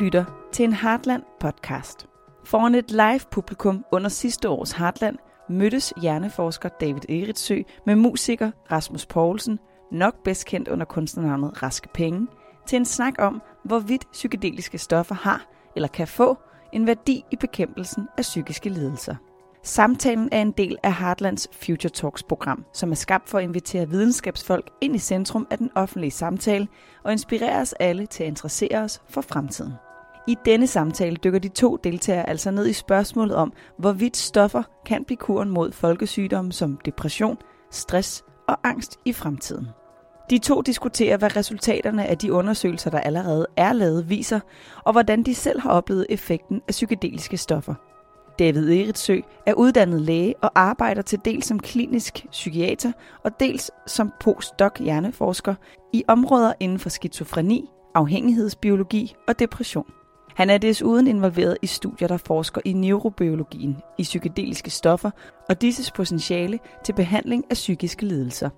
lytter til en Heartland podcast. Foran et live publikum under sidste års Heartland mødtes hjerneforsker David Eritsø med musiker Rasmus Poulsen, nok bedst kendt under kunstnernavnet Raske Penge, til en snak om, hvorvidt psykedeliske stoffer har eller kan få en værdi i bekæmpelsen af psykiske lidelser. Samtalen er en del af Heartlands Future Talks program, som er skabt for at invitere videnskabsfolk ind i centrum af den offentlige samtale og inspirere os alle til at interessere os for fremtiden. I denne samtale dykker de to deltagere altså ned i spørgsmålet om, hvorvidt stoffer kan blive kuren mod folkesygdomme som depression, stress og angst i fremtiden. De to diskuterer, hvad resultaterne af de undersøgelser, der allerede er lavet, viser, og hvordan de selv har oplevet effekten af psykedeliske stoffer. David Eritsø er uddannet læge og arbejder til dels som klinisk psykiater og dels som postdoc hjerneforsker i områder inden for skizofreni, afhængighedsbiologi og depression. Han er desuden involveret i studier, der forsker i neurobiologien i psykedeliske stoffer og disses potentiale til behandling af psykiske lidelser.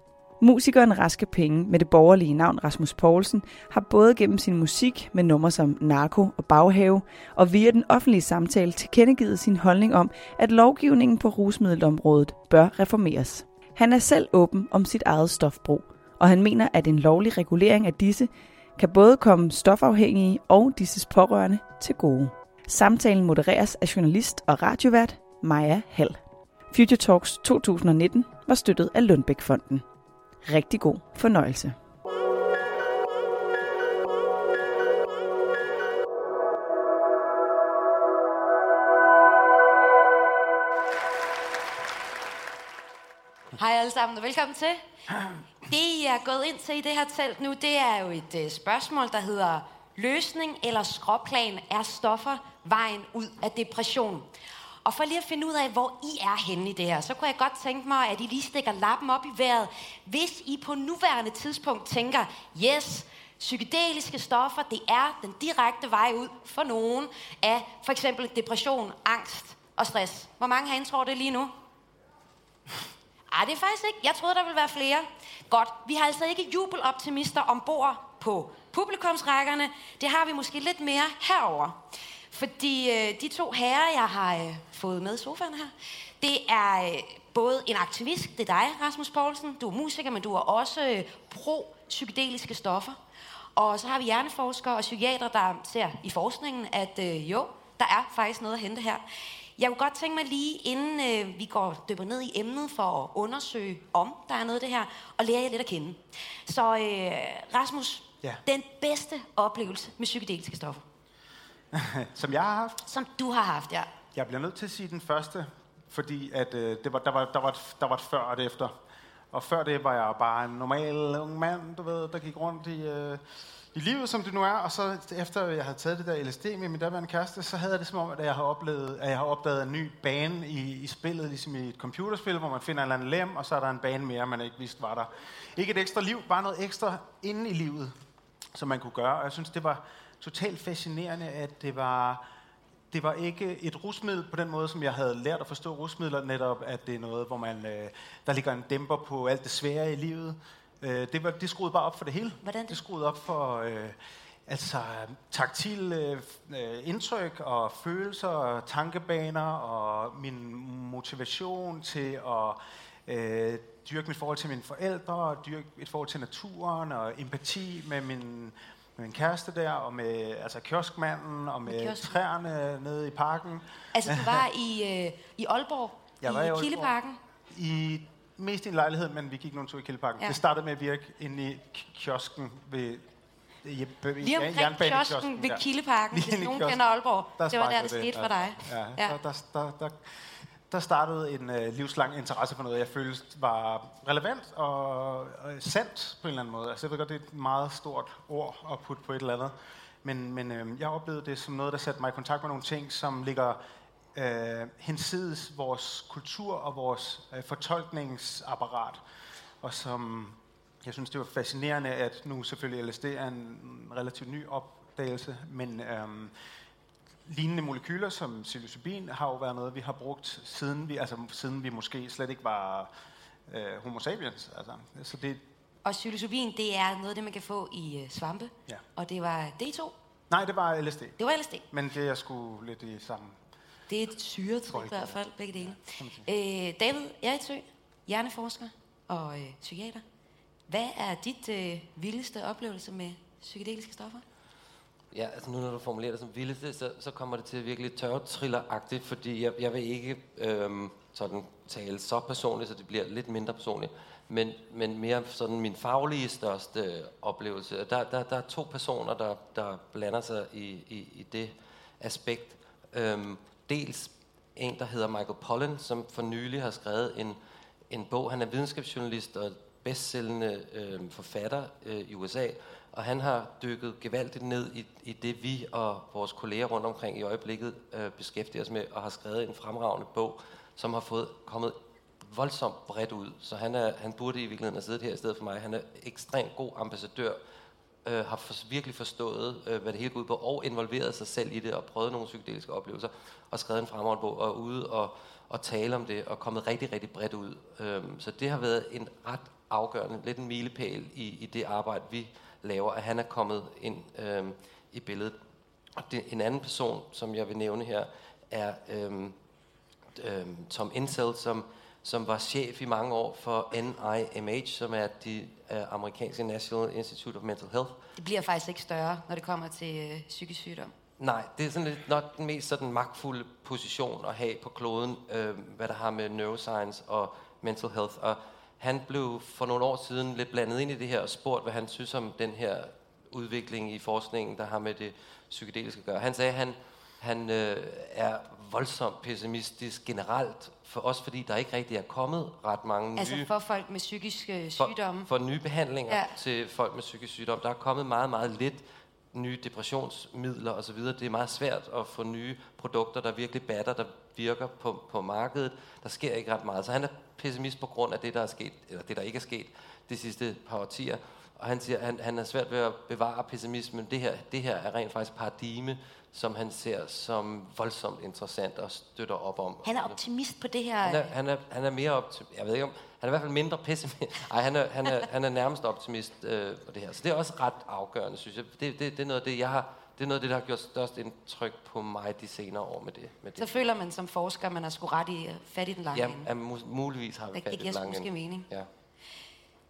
Musikeren Raske Penge med det borgerlige navn Rasmus Poulsen har både gennem sin musik med numre som Narko og Baghave og via den offentlige samtale tilkendegivet sin holdning om, at lovgivningen på rusmiddelområdet bør reformeres. Han er selv åben om sit eget stofbrug, og han mener, at en lovlig regulering af disse kan både komme stofafhængige og disses pårørende til gode. Samtalen modereres af journalist og radiovært Maja Hall. Future Talks 2019 var støttet af Lundbæk-fonden. Rigtig god fornøjelse. Hej alle sammen, og velkommen til. Det, I er gået ind til i det her telt nu, det er jo et uh, spørgsmål, der hedder Løsning eller skråplan er stoffer vejen ud af depression? Og for lige at finde ud af, hvor I er henne i det her, så kunne jeg godt tænke mig, at I lige stikker lappen op i vejret, hvis I på nuværende tidspunkt tænker, yes, psykedeliske stoffer, det er den direkte vej ud for nogen af for eksempel depression, angst og stress. Hvor mange herinde tror det lige nu? Ej, det er faktisk ikke. Jeg troede, der ville være flere. Godt. Vi har altså ikke jubeloptimister ombord på publikumsrækkerne. Det har vi måske lidt mere herover. Fordi øh, de to herrer, jeg har øh, fået med i sofaen her, det er øh, både en aktivist, det er dig, Rasmus Poulsen, du er musiker, men du er også øh, pro-psykedeliske stoffer. Og så har vi hjerneforskere og psykiater, der ser i forskningen, at øh, jo, der er faktisk noget at hente her. Jeg kunne godt tænke mig lige, inden øh, vi går dyber ned i emnet for at undersøge, om der er noget af det her, og lære jer lidt at kende. Så øh, Rasmus, Ja. den bedste oplevelse med psykedeliske stoffer, som jeg har haft. som du har haft, ja. Jeg bliver nødt til at sige den første, fordi at, øh, det var, der, var, der, var et, der var et før og et efter. Og før det var jeg bare en normal ung mand, du ved, der gik rundt i, øh, i livet, som det nu er. Og så efter jeg havde taget det der LSD med min daværende kæreste, så havde jeg det som om, at jeg har oplevet, at jeg har opdaget en ny bane i, i spillet, ligesom i et computerspil, hvor man finder en eller anden lem, og så er der en bane mere, man ikke vidste var der. Ikke et ekstra liv, bare noget ekstra inde i livet, som man kunne gøre. Og jeg synes, det var totalt fascinerende, at det var det var ikke et rusmiddel på den måde, som jeg havde lært at forstå rusmidler, netop at det er noget, hvor man, øh, der ligger en dæmper på alt det svære i livet. Øh, det, var, det skruede bare op for det hele. Hvordan det? Det skruede op for øh, altså, taktil øh, øh, indtryk og følelser og tankebaner og min motivation til at øh, dyrke mit forhold til mine forældre, og dyrke et forhold til naturen og empati med min med min kæreste der, og med altså, kioskmanden, og med, Med kiosken. træerne nede i parken. Altså, du var i, øh, i Aalborg, Jeg var i i Aalborg. Kildeparken. I mest i en lejlighed, men vi gik nogle tur i Kældeparken. Ja. Ja. Det startede med at virke inde i kiosken ved Lige Lige omkring kiosken ved Kildeparken, hvis i nogen kender Aalborg. Der det var der, det skete for dig. Ja, Ja. ja. Der, der, der, der, der startede en øh, livslang interesse for noget, jeg følte var relevant og, og sandt på en eller anden måde. Altså, jeg ved godt, det er et meget stort ord at putte på et eller andet. Men, men øh, jeg oplevede det som noget, der satte mig i kontakt med nogle ting, som ligger øh, hensides vores kultur og vores øh, fortolkningsapparat. Og som jeg synes, det var fascinerende, at nu selvfølgelig LSD er en relativt ny opdagelse, men Øh, lignende molekyler som psilocybin har jo været noget, vi har brugt siden vi, altså siden vi måske slet ikke var øh, homo sapiens. Altså, så det, Og psilocybin, det er noget det, man kan få i øh, svampe. Ja. Og det var D2. Nej, det var LSD. Det var LSD. Men det er sgu lidt i sammen. Det er et syretrip i hvert fald, begge dele. Øh, David Eritsø, hjerneforsker og øh, psykiater. Hvad er dit øh, vildeste oplevelse med psykedeliske stoffer? Ja, altså nu når du formulerer det som vildeste, så, så kommer det til at virkelig tørretrilleragtigt, fordi jeg, jeg vil ikke øhm, sådan tale så personligt, så det bliver lidt mindre personligt, men, men mere sådan min faglige største oplevelse. Der, der, der er to personer, der, der blander sig i, i, i det aspekt. Øhm, dels en, der hedder Michael Pollan, som for nylig har skrevet en, en bog. Han er videnskabsjournalist og bestsellende øh, forfatter øh, i USA, og han har dykket gevaldigt ned i, i det, vi og vores kolleger rundt omkring i øjeblikket øh, beskæftiger os med, og har skrevet en fremragende bog, som har fået kommet voldsomt bredt ud. Så han, er, han burde i virkeligheden have siddet her i stedet for mig. Han er ekstremt god ambassadør, øh, har for, virkelig forstået, øh, hvad det hele går ud på, og involveret sig selv i det, og prøvet nogle psykedeliske oplevelser, og skrevet en fremragende bog, og er ude og, og tale om det, og kommet rigtig, rigtig bredt ud. Øh, så det har været en ret afgørende, lidt en milepæl i, i det arbejde, vi laver, at han er kommet ind øh, i billedet. Og det, en anden person, som jeg vil nævne her, er øh, øh, Tom Insel, som, som var chef i mange år for NIMH, som er de uh, amerikanske National Institute of Mental Health. Det bliver faktisk ikke større, når det kommer til øh, psykisk sygdom. Nej, det er sådan lidt nok den mest sådan magtfulde position at have på kloden, øh, hvad der har med neuroscience og mental health. Og han blev for nogle år siden lidt blandet ind i det her og spurgt, hvad han synes om den her udvikling i forskningen, der har med det psykedeliske at gøre. Han sagde, at han, han øh, er voldsomt pessimistisk generelt, for også fordi der ikke rigtig er kommet ret mange Altså nye... for folk med psykiske for, sygdomme. for nye behandlinger ja. til folk med psykisk sygdom. Der er kommet meget, meget lidt nye depressionsmidler osv. Det er meget svært at få nye produkter, der virkelig batter, der virker på, på markedet. Der sker ikke ret meget. Så han er pessimist på grund af det, der er sket, eller det, der ikke er sket de sidste par årtier. Og han siger, at han, han er svært ved at bevare pessimismen. Det her, det her er rent faktisk paradigme, som han ser som voldsomt interessant og støtter op om. Han er optimist på det her. Han er, han er, han er mere optimist. Jeg ved ikke om... Han er i hvert fald mindre pessimist. Nej, han er, han er, han er nærmest optimist øh, på det her. Så det er også ret afgørende, synes jeg. Det, det, det er noget af det, jeg har... Det er noget af det, der har gjort størst indtryk på mig de senere år med det. Med Så det. føler man som forsker, at man har sgu ret i øh, fat i den lange Ja, ende. ja, mu- muligvis har vi Det- fat det i giver sgu lange ende. mening. Ja.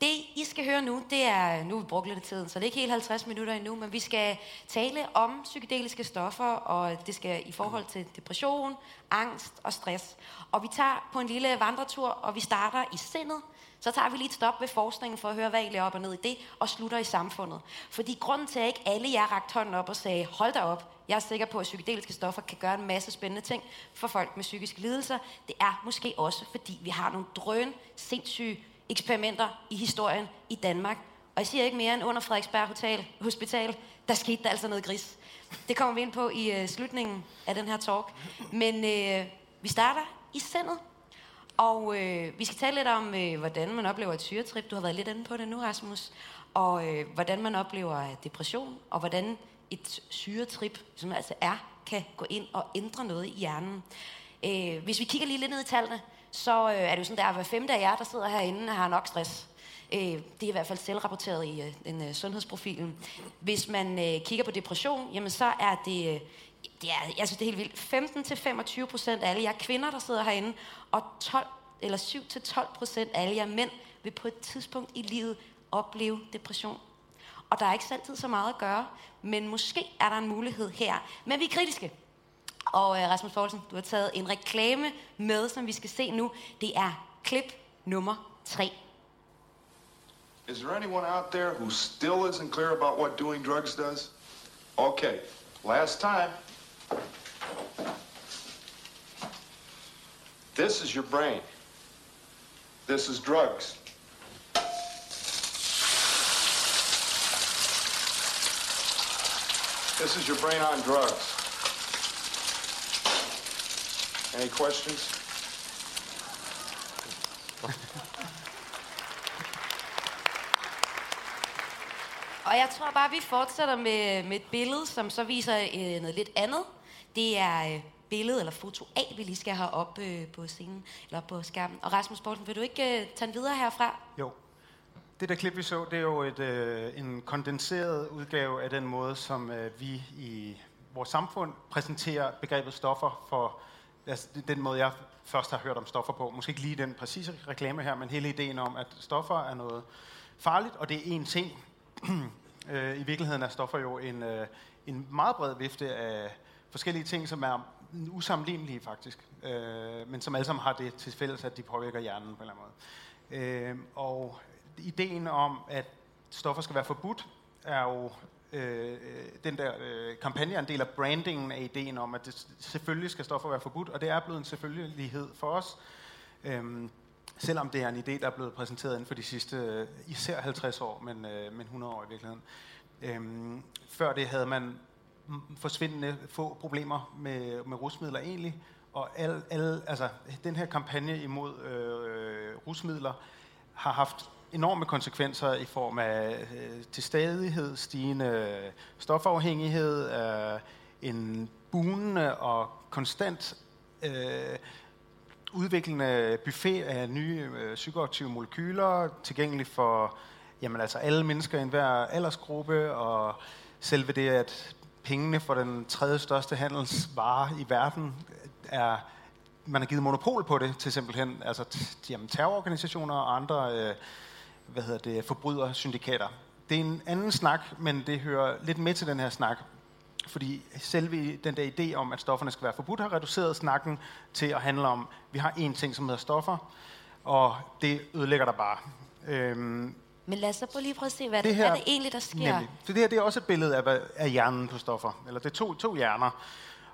Det, I skal høre nu, det er, nu vi brugt lidt af tiden, så det er ikke helt 50 minutter endnu, men vi skal tale om psykedeliske stoffer, og det skal i forhold til depression, angst og stress. Og vi tager på en lille vandretur, og vi starter i sindet, så tager vi lige et stop ved forskningen for at høre, hvad egentlig er op og ned i det, og slutter i samfundet. Fordi grunden til, at ikke alle jer rakte hånden op og sagde, hold da op, jeg er sikker på, at psykedeliske stoffer kan gøre en masse spændende ting for folk med psykiske lidelser, det er måske også, fordi vi har nogle drøn sindssyge eksperimenter i historien i Danmark. Og jeg siger ikke mere end under Frederiksberg Hotel, Hospital, der skete der altså noget gris. Det kommer vi ind på i øh, slutningen af den her talk. Men øh, vi starter i sindet. Og øh, vi skal tale lidt om, øh, hvordan man oplever et syretrip. Du har været lidt inde på det nu, Rasmus. Og øh, hvordan man oplever depression, og hvordan et syretrip, som altså er, kan gå ind og ændre noget i hjernen. Øh, hvis vi kigger lige lidt ned i tallene, så øh, er det jo sådan, der er hver femte af jer, der sidder herinde, har nok stress. Øh, det er i hvert fald selvrapporteret i øh, den øh, sundhedsprofilen. Hvis man øh, kigger på depression, jamen så er det, øh, det er, jeg synes det er helt vildt, 15-25 procent af alle jer kvinder, der sidder herinde, og 12 eller 7-12 procent af alle jer mænd vil på et tidspunkt i livet opleve depression. Og der er ikke altid så meget at gøre, men måske er der en mulighed her. Men vi er kritiske. Og øh, Rasmus Poulsen, du har taget en reklame med, som vi skal se nu. Det er klip nummer 3. Is there anyone out there who still isn't clear about what doing drugs does? Okay, last time. This is your brain. This is drugs. This is your brain on drugs. Any questions? Og jeg tror bare, vi fortsætter med, med et billede, som så viser øh, noget lidt andet. Det er øh, billede eller foto A, vi lige skal have op øh, på scenen, eller op på skærmen. Og Rasmus Poulsen, vil du ikke øh, tage den videre herfra? Jo. Det der klip, vi så, det er jo et, øh, en kondenseret udgave af den måde, som øh, vi i vores samfund præsenterer begrebet stoffer for altså, den måde, jeg først har hørt om stoffer på. Måske ikke lige den præcise reklame her, men hele ideen om, at stoffer er noget farligt, og det er én ting. Øh, I virkeligheden er stoffer jo en, øh, en meget bred vifte af forskellige ting, som er usammenlignelige faktisk, øh, men som alle sammen har det til fælles, at de påvirker hjernen på en eller anden måde. Øh, og ideen om, at stoffer skal være forbudt, er jo øh, den der øh, kampagne en del af brandingen af ideen om, at det selvfølgelig skal stoffer være forbudt, og det er blevet en selvfølgelighed for os. Øh, selvom det er en idé, der er blevet præsenteret inden for de sidste, øh, især 50 år, men, øh, men 100 år i virkeligheden. Øh, før det havde man forsvindende få problemer med, med rusmidler egentlig, og al, al, altså, den her kampagne imod øh, rusmidler har haft enorme konsekvenser i form af øh, til stadighed stigende stofafhængighed, øh, en bunende og konstant øh, udviklende buffet af nye øh, psykoaktive molekyler, tilgængelig for jamen, altså alle mennesker i enhver aldersgruppe, og selve det, at pengene for den tredje største handelsvare i verden er man har givet monopol på det til simpelthen altså jamen, terrororganisationer og andre øh, hvad hedder det, forbrydersyndikater. Det er en anden snak, men det hører lidt med til den her snak. Fordi selve den der idé om, at stofferne skal være forbudt, har reduceret snakken til at handle om, at vi har én ting, som hedder stoffer, og det ødelægger der bare. Øhm, men lad os så prøve lige prøve at se, hvad det, her, er det egentlig, der sker. Nemlig. Så det her det er også et billede af, af hjernen på stoffer. Eller det er to, to hjerner.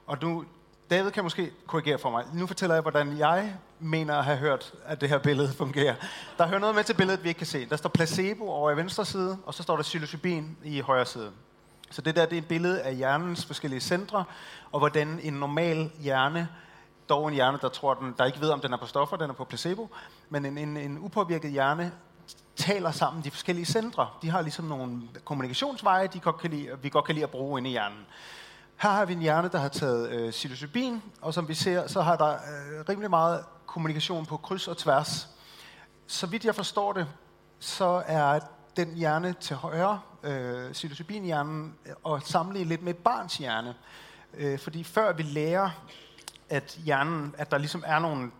Og nu, David kan måske korrigere for mig. Nu fortæller jeg, hvordan jeg mener at have hørt, at det her billede fungerer. Der hører noget med til billedet, vi ikke kan se. Der står placebo over i venstre side, og så står der psilocybin i højre side. Så det der det er et billede af hjernens forskellige centre, og hvordan en normal hjerne, dog en hjerne, der, tror, den, der ikke ved, om den er på stoffer, den er på placebo, men en, en, en upåvirket hjerne taler sammen de forskellige centre. De har ligesom nogle kommunikationsveje, de godt kan lide, vi godt kan lide at bruge inde i hjernen. Her har vi en hjerne, der har taget øh, psilocybin, og som vi ser, så har der øh, rimelig meget kommunikation på kryds og tværs. Så vidt jeg forstår det, så er den hjerne til højre, øh, psilocybinhjernen, øh, og sammenligne lidt med et barns hjerne. Øh, fordi før vi lærer, at hjernen, at der ligesom er nogle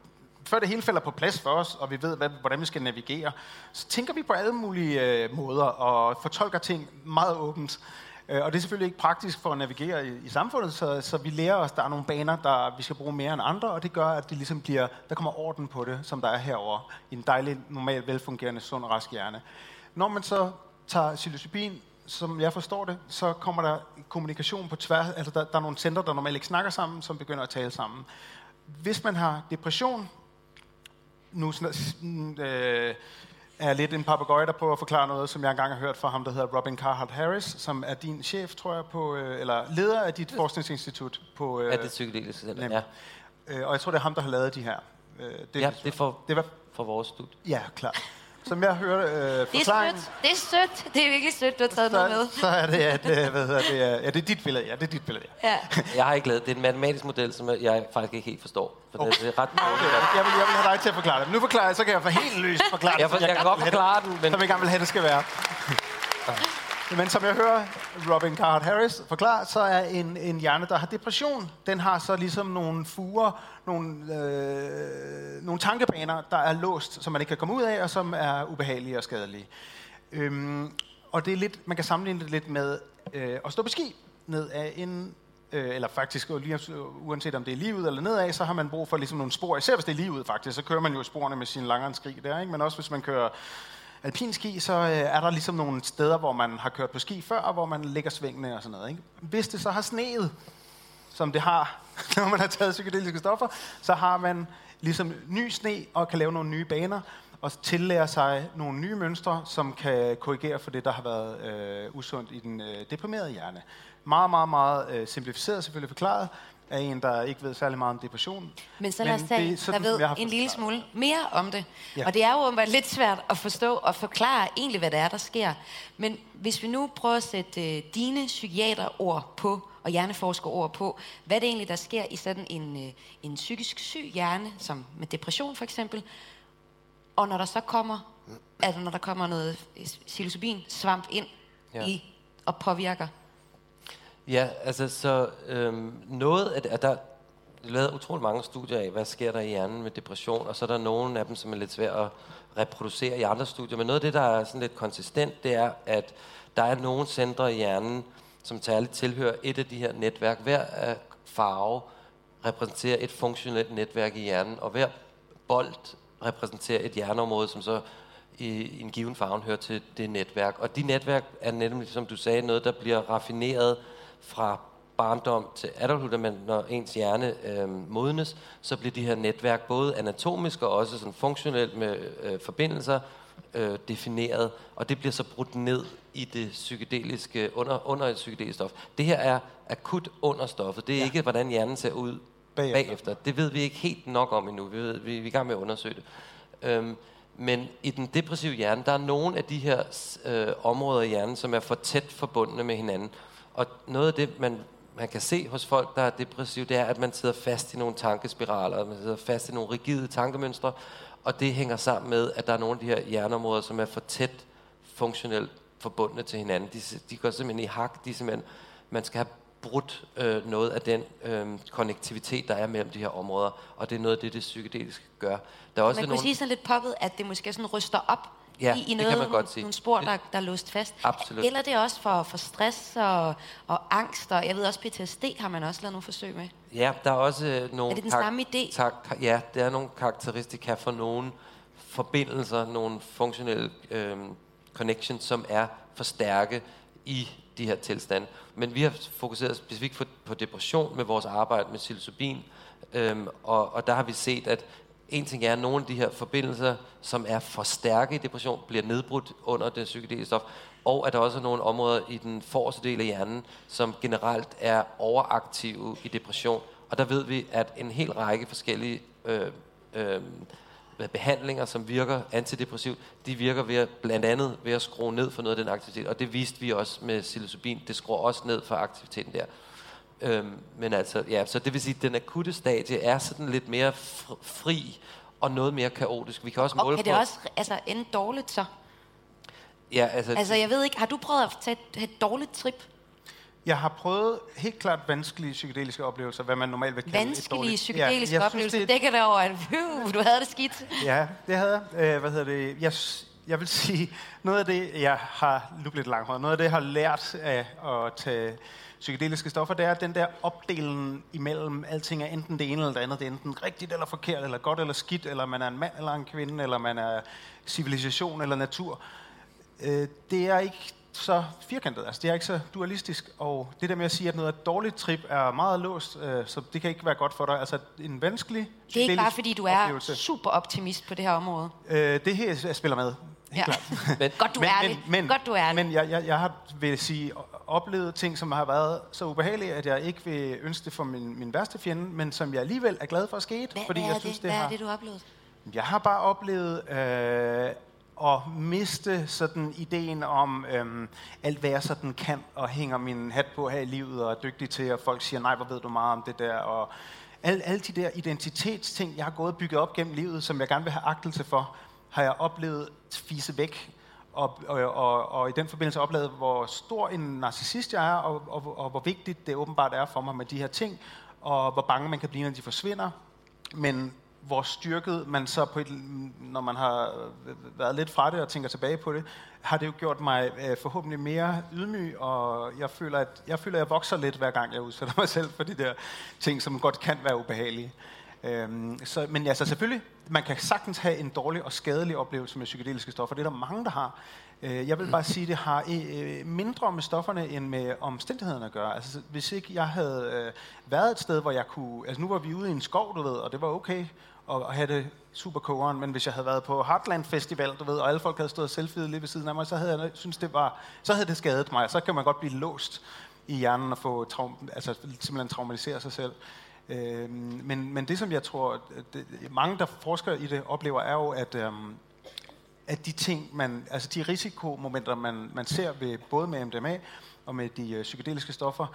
før det hele falder på plads for os, og vi ved, hvad, hvordan vi skal navigere, så tænker vi på alle mulige øh, måder og fortolker ting meget åbent. Øh, og det er selvfølgelig ikke praktisk for at navigere i, i samfundet, så, så vi lærer os, at der er nogle baner, der vi skal bruge mere end andre, og det gør, at det ligesom bliver, der kommer orden på det, som der er herover i en dejlig, normal, velfungerende, sund og rask hjerne. Når man så tager psilocybin, som jeg forstår det, så kommer der kommunikation på tværs, altså der, der er nogle centre, der normalt ikke snakker sammen, som begynder at tale sammen. Hvis man har depression, nu øh, er lidt en papegøje, der prøver at forklare noget, som jeg engang har hørt fra ham, der hedder Robin Carhart Harris, som er din chef, tror jeg, på, øh, eller leder af dit forskningsinstitut på... Øh, ja, det psykedeliske center, ja. Øh, og jeg tror, det er ham, der har lavet de her. Øh, det, ja, det er for, det var, for vores studie. Ja, klart som jeg hører øh, forklaringen... Det er sødt. Det er sødt. Det er virkelig sødt, du har taget så, noget med. Så er det, at, øh, hvad hedder det, ja, det er dit billede. Ja, det er dit billede, ja. ja. jeg har ikke lavet Det er en matematisk model, som jeg faktisk ikke helt forstår. For okay. det er ret... Okay, jeg, vil, jeg vil have dig til at forklare det. Men nu forklarer jeg, så kan jeg for helt løst forklare det. Jeg, for, jeg, jeg kan godt forklare den, men... Som jeg gerne vil have, det skal være. Men som jeg hører Robin Carhart Harris forklare, så er en, en hjerne, der har depression, den har så ligesom nogle fuger, nogle, øh, nogle tankebaner, der er låst, som man ikke kan komme ud af, og som er ubehagelige og skadelige. Øhm, og det er lidt, man kan sammenligne det lidt med øh, at stå på ski ned af en øh, eller faktisk øh, uanset om det er lige ud eller nedad, så har man brug for ligesom nogle spor. Især hvis det er lige ud faktisk, så kører man jo sporene med sin langrendsskrig der, ikke? men også hvis man kører alpinski, så øh, er der ligesom nogle steder, hvor man har kørt på ski før, og hvor man lægger svingene og sådan noget. Ikke? Hvis det så har sneet, som det har, når man har taget psykedeliske stoffer, så har man ligesom ny sne og kan lave nogle nye baner og tillære sig nogle nye mønstre, som kan korrigere for det, der har været øh, usundt i den øh, deprimerede hjerne. Meget, meget, meget øh, simplificeret selvfølgelig forklaret, af en, der ikke ved særlig meget om depression. Men så lad os tage, det, sådan, der ved en lille smule mere om det. Ja. Og det er jo lidt svært at forstå og forklare egentlig, hvad det er, der sker. Men hvis vi nu prøver at sætte uh, dine psykiaterord på, og hjerneforskerord på, hvad det egentlig, der sker i sådan en, uh, en psykisk syg hjerne, som med depression for eksempel, og når der så kommer, altså når der kommer noget psilocybin, svamp ind ja. i og påvirker. Ja, altså så øhm, noget af det, at der er lavet utrolig mange studier af, hvad sker der i hjernen med depression, og så er der nogle af dem, som er lidt svært at reproducere i andre studier. Men noget af det, der er sådan lidt konsistent, det er, at der er nogle centre i hjernen, som særligt tilhører et af de her netværk. Hver farve repræsenterer et funktionelt netværk i hjernen, og hver bold repræsenterer et hjerneområde, som så i en given farve hører til det netværk. Og de netværk er nemlig, som du sagde, noget, der bliver raffineret fra barndom til adulthood, men når ens hjerne øh, modnes, så bliver de her netværk både anatomisk og også sådan funktionelt med øh, forbindelser øh, defineret, og det bliver så brudt ned i det psykedeliske, under, under et psykedelisk stof. Det her er akut under stoffet. Det er ja. ikke, hvordan hjernen ser ud Bagefter. bagefter. Det ved vi ikke helt nok om endnu. Vi, ved, vi, vi er i gang med at undersøge det. Øhm, men i den depressive hjerne, der er nogle af de her øh, områder i hjernen, som er for tæt forbundne med hinanden. Og noget af det, man, man kan se hos folk, der er depressive, det er, at man sidder fast i nogle tankespiraler, man sidder fast i nogle rigide tankemønstre, og det hænger sammen med, at der er nogle af de her hjerneområder, som er for tæt funktionelt forbundne til hinanden. De, de går simpelthen i hak. De simpelthen, man skal have brudt øh, noget af den øh, konnektivitet, der er mellem de her områder, og det er noget af det, det psykedeliske gør. Der er også Man kunne nogle, sige sådan lidt poppet, at det måske sådan ryster op Ja, i, i det kan noget, man godt nogle, sige. nogle spor, der, der er låst fast. Absolut. Eller det er også for, for stress og, og angst, og jeg ved også PTSD har man også lavet nogle forsøg med. Ja, der er også øh, nogle... Er det den samme idé? Tak, ja, der er nogle karakteristika for nogle forbindelser, nogle funktionelle øh, connections, som er for stærke i de her tilstande. Men vi har fokuseret specifikt på, på depression med vores arbejde med psilocybin, øhm, og, og der har vi set, at en ting er, at nogle af de her forbindelser, som er for stærke i depression, bliver nedbrudt under det psykedeliske stof, og at der også er nogle områder i den forreste del af hjernen, som generelt er overaktive i depression. Og der ved vi, at en hel række forskellige øh, øh, behandlinger, som virker antidepressivt, de virker ved at, blandt andet ved at skrue ned for noget af den aktivitet. Og det viste vi også med psilocybin. Det skruer også ned for aktiviteten der. Øhm, men altså, ja, så det vil sige, at den akutte stadie er sådan lidt mere fr- fri og noget mere kaotisk. Vi kan også Og måle kan det på... også altså, ende dårligt så? Ja, altså, Altså jeg ved ikke, har du prøvet at tage et, et dårligt trip? Jeg har prøvet helt klart vanskelige psykedeliske oplevelser, hvad man normalt vil kalde et Vanskelige psykedeliske ja, oplevelser. det- Det dækker det over, at du havde det skidt. Ja, det havde jeg. Øh, hvad hedder det? Jeg, jeg vil sige, noget af det, jeg har, nu det langhåret, noget af det, jeg har lært af at tage psykedeliske stoffer, det er den der opdelen imellem, alting er enten det ene eller det andet, det er enten rigtigt eller forkert, eller godt eller skidt, eller man er en mand eller en kvinde, eller man er civilisation eller natur. Øh, det er ikke så firkantet, altså det er ikke så dualistisk, og det der med at sige, at noget af et dårligt trip er meget låst, øh, så det kan ikke være godt for dig. Altså en vanskelig Det er ikke bare, fordi du er oplevelse. super optimist på det her område. Øh, det her spiller med. Helt Ja. klart. men, Godt, du er ærlig. Men, Godt, du er ærlig. men jeg, jeg, jeg har, vil sige, oplevet ting, som har været så ubehagelige, at jeg ikke vil ønske det for min, min værste fjende, men som jeg alligevel er glad for at skete. Hvad, fordi hvad, jeg er, synes, det, det, hvad har, er det, du har oplevet? Jeg har bare oplevet øh, at miste sådan ideen om øhm, alt, hvad jeg sådan kan, og hænger min hat på her i livet, og er dygtig til, og folk siger, nej, hvor ved du meget om det der, og alle, alle de der identitetsting, jeg har gået og bygget op gennem livet, som jeg gerne vil have agtelse for, har jeg oplevet fise væk. Og, og, og, og i den forbindelse oplevet, hvor stor en narcissist jeg er, og, og, og hvor vigtigt det åbenbart er for mig med de her ting, og hvor bange man kan blive, når de forsvinder. Men hvor styrket man så, på et, når man har været lidt fra det og tænker tilbage på det, har det jo gjort mig øh, forhåbentlig mere ydmyg, og jeg føler, at jeg føler, at jeg vokser lidt hver gang, jeg udsætter mig selv for de der ting, som godt kan være ubehagelige. Øhm, så, men altså selvfølgelig, man kan sagtens have en dårlig og skadelig oplevelse med psykedeliske stoffer. Det er der mange, der har. Øh, jeg vil bare sige, at det har øh, mindre med stofferne end med omstændighederne at gøre. Altså, hvis ikke jeg havde øh, været et sted, hvor jeg kunne... Altså nu var vi ude i en skov, du ved, og det var okay at, have det super kogeren, men hvis jeg havde været på Heartland Festival, du ved, og alle folk havde stået selfie lige ved siden af mig, så havde jeg synes det var, så havde det skadet mig. Så kan man godt blive låst i hjernen og få traum, altså simpelthen traumatisere sig selv. Øhm, men, men det, som jeg tror, det, mange, der forsker i det, oplever, er jo, at, øhm, at de ting, man, altså de risikomomenter, man, man ser ved både med MDMA og med de øh, psykedeliske stoffer,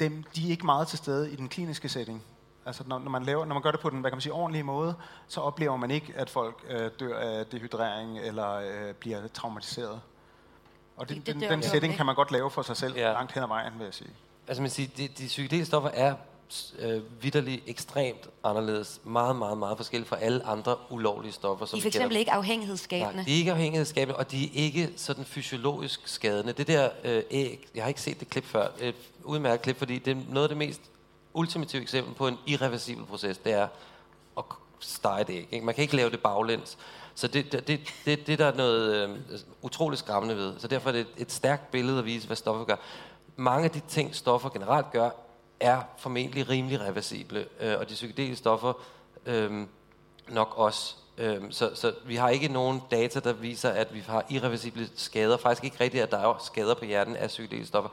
dem, de er ikke meget til stede i den kliniske setting. Altså når, når, man laver, når man gør det på den hvad kan man sige, ordentlige måde, så oplever man ikke, at folk øh, dør af dehydrering eller øh, bliver traumatiseret. Og det, Det- det den, den setting kan man godt lave for sig selv ja. langt hen ad vejen, vil jeg sige. Altså man siger, de, de psykedeliske stoffer er øh, vidderligt ekstremt anderledes. Meget, meget, meget forskellige fra alle andre ulovlige stoffer. Som De er for eksempel kender. ikke afhængighedsskabende. Nej, de er ikke afhængighedsskabende, og de er ikke sådan fysiologisk skadende. Det der øh, æg, jeg har ikke set det klip før, et udmærket klip, fordi det er noget af det mest ultimative eksempel på en irreversibel proces, det er at stege et æg. Ikke? Man kan ikke lave det baglæns. Så det, det, det, det, det der er noget øh, utroligt skræmmende ved. Så derfor er det et, et stærkt billede at vise, hvad stoffer gør. Mange af de ting, stoffer generelt gør, er formentlig rimelig reversible. Øh, og de psykedeliske stoffer øh, nok også. Øh, så, så vi har ikke nogen data, der viser, at vi har irreversible skader. Faktisk ikke rigtigt, at der er skader på hjernen af psykedeliske stoffer.